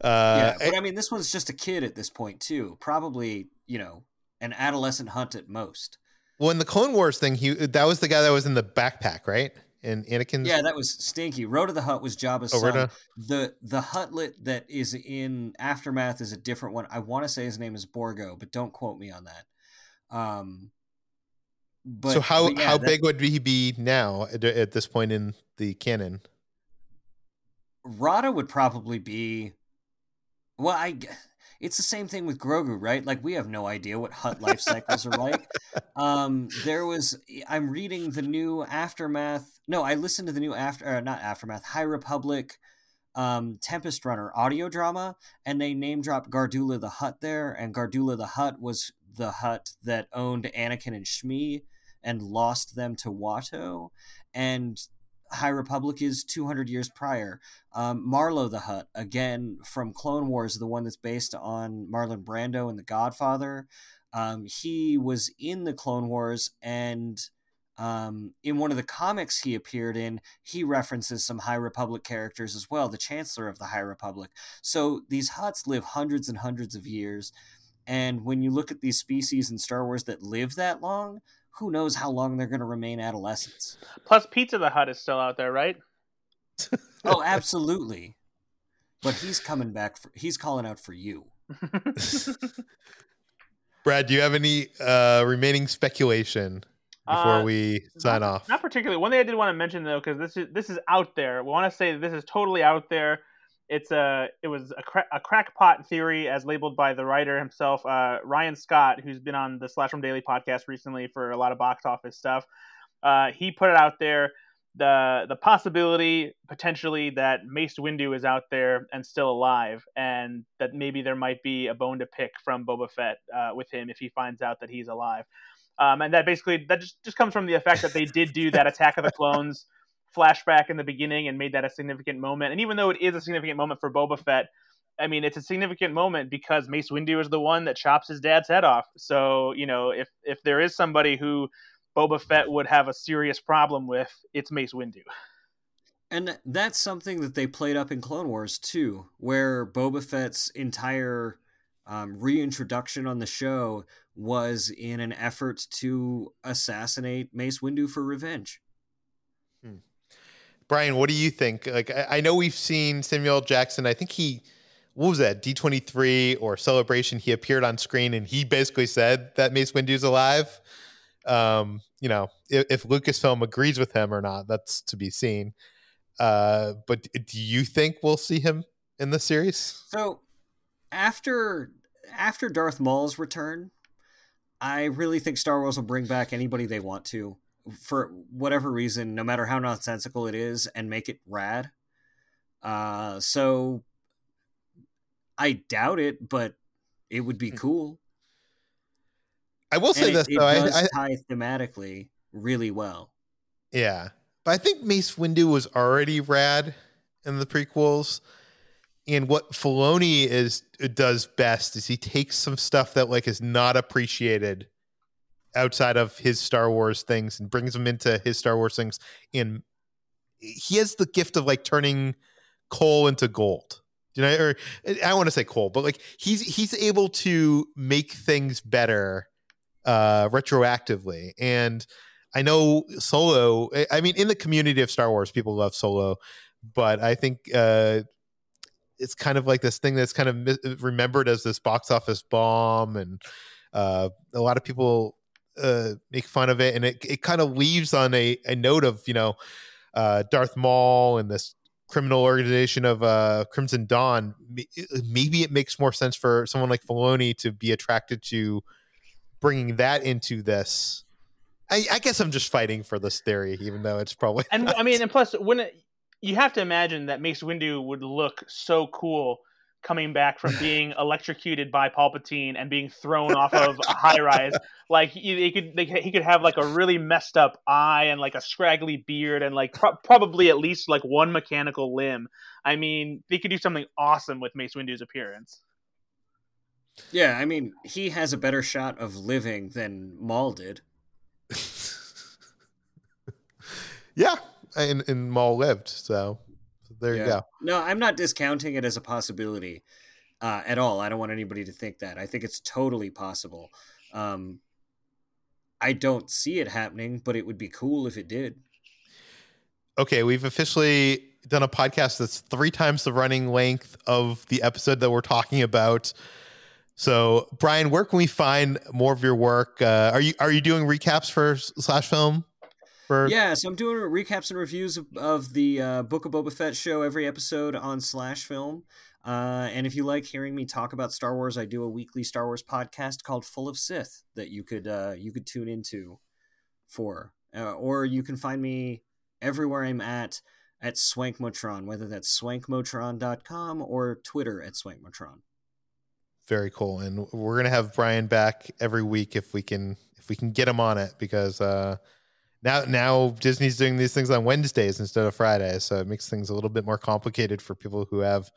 uh, yeah. But I mean, this one's just a kid at this point too. Probably, you know, an adolescent hunt at most. Well, in the Clone Wars thing, he that was the guy that was in the backpack, right? And Anakin's. Yeah, that was Stinky. Rotta the Hutt was Jabba's oh, son. The the Huttlet that is in Aftermath is a different one. I want to say his name is Borgo, but don't quote me on that. Um, but so how yeah, how that, big would he be now at, at this point in the canon? Rotta would probably be. Well, I it's the same thing with Grogu, right? Like we have no idea what Hutt life cycles are like. Um, there was I'm reading the new Aftermath. No, I listened to the new After, uh, not Aftermath, High Republic, um, Tempest Runner audio drama, and they name drop Gardulla the Hutt there, and Gardulla the Hutt was the Hutt that owned Anakin and Shmi and lost them to Watto, and High Republic is 200 years prior. Um, Marlo the Hutt, again from Clone Wars, the one that's based on Marlon Brando and The Godfather. Um, he was in the Clone Wars, and um, in one of the comics he appeared in, he references some High Republic characters as well, the Chancellor of the High Republic. So these Hutts live hundreds and hundreds of years. And when you look at these species in Star Wars that live that long, who knows how long they're going to remain adolescents. Plus, Pizza the Hutt is still out there, right? oh, absolutely. But he's coming back. For, he's calling out for you. Brad, do you have any uh, remaining speculation before uh, we sign not, off? Not particularly. One thing I did want to mention though, because this is this is out there. We want to say this is totally out there it's a it was a, cra- a crackpot theory as labeled by the writer himself, uh, Ryan Scott, who's been on the Slash Film Daily podcast recently for a lot of box office stuff. Uh, he put it out there the the possibility potentially that Mace Windu is out there and still alive, and that maybe there might be a bone to pick from Boba Fett uh, with him if he finds out that he's alive. Um, and that basically that just, just comes from the effect that they did do that Attack of the Clones flashback in the beginning and made that a significant moment. And even though it is a significant moment for Boba Fett, I mean, it's a significant moment because Mace Windu is the one that chops his dad's head off. So, you know, if if there is somebody who Boba Fett would have a serious problem with, it's Mace Windu. And that's something that they played up in Clone Wars too, where Boba Fett's entire um, reintroduction on the show was in an effort to assassinate Mace Windu for revenge. Bryan, what do you think? Like, I, I know we've seen Samuel Jackson. I think he, what was that, D23 or Celebration? He appeared on screen and he basically said that Mace Windu's alive. Um, you know, if, if Lucasfilm agrees with him or not, that's to be seen. Uh, but do you think we'll see him in the series? So, after after Darth Maul's return, I really think Star Wars will bring back anybody they want to for whatever reason, no matter how nonsensical it is, and make it rad. Uh, so I doubt it, but it would be hmm. cool. I will say and this it, though, it does I, tie thematically really well. Yeah, but I think Mace Windu was already rad in the prequels. And what Filoni is does best is he takes some stuff that like is not appreciated outside of his Star Wars things and brings them into his Star Wars things. And he has the gift of like turning coal into gold. You know, or I want to say coal, but like he's he's able to make things better uh retroactively. And I know Solo. I mean, in the community of Star Wars, people love Solo, but I think uh it's kind of like this thing that's kind of remembered as this box office bomb and uh, a lot of people uh, make fun of it, and it it kind of leaves on a a note of you know uh, Darth Maul and this criminal organization of uh, Crimson Dawn. Maybe it makes more sense for someone like Filoni to be attracted to bringing that into this. I, I guess I'm just fighting for this theory, even though it's probably. And not. I mean, and plus, when it, you have to imagine that Mace Windu would look so cool coming back from being electrocuted by Palpatine and being thrown off of a high rise. Like he, he could, they, he could have like a really messed up eye and like a scraggly beard and like pro- probably at least like one mechanical limb. I mean, they could do something awesome with Mace Windu's appearance. Yeah, I mean, he has a better shot of living than Maul did. yeah, and, and Maul lived, so there yeah. you go. No, I'm not discounting it as a possibility uh, at all. I don't want anybody to think that. I think it's totally possible. Um, I don't see it happening, but it would be cool if it did. Okay, we've officially done a podcast that's three times the running length of the episode that we're talking about. So, Bryan, where can we find more of your work? Uh, are you are you doing recaps for Slash Film? For... Yeah, so I'm doing recaps and reviews of, of the uh, Book of Boba Fett show every episode on Slash Film. Uh, and if you like hearing me talk about Star Wars, I do a weekly Star Wars podcast called Full of Sith that you could uh, you could tune into for, uh, or you can find me everywhere I'm at at Swankmotron, whether that's swankmotron.com or Twitter at Swankmotron. Very cool, and we're gonna have Bryan back every week if we can if we can get him on it because uh, now now Disney's doing these things on Wednesdays instead of Fridays, so it makes things a little bit more complicated for people who have,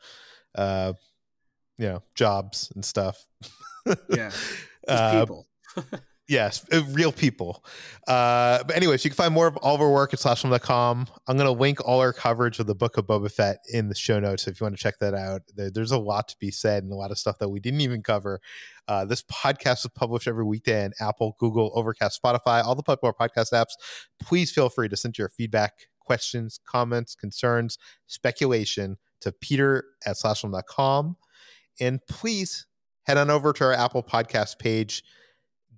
uh, you know, jobs and stuff. yeah, uh, people. Yes, uh, real people. Uh, but anyways, you can find more of all of our work at slashfilm.com. I'm going to link all our coverage of the book of Boba Fett in the show notes if you want to check that out. There's a lot to be said and a lot of stuff that we didn't even cover. Uh, this podcast is published every weekday in Apple, Google, Overcast, Spotify, all the popular podcast apps. Please feel free to send your feedback, questions, comments, concerns, speculation to peter at slashfilm.com. And please head on over to our Apple podcast page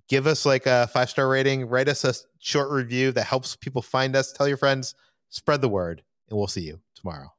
give us like a five star rating, write us a short review that helps people find us. Tell your friends, spread the word, and we'll see you tomorrow.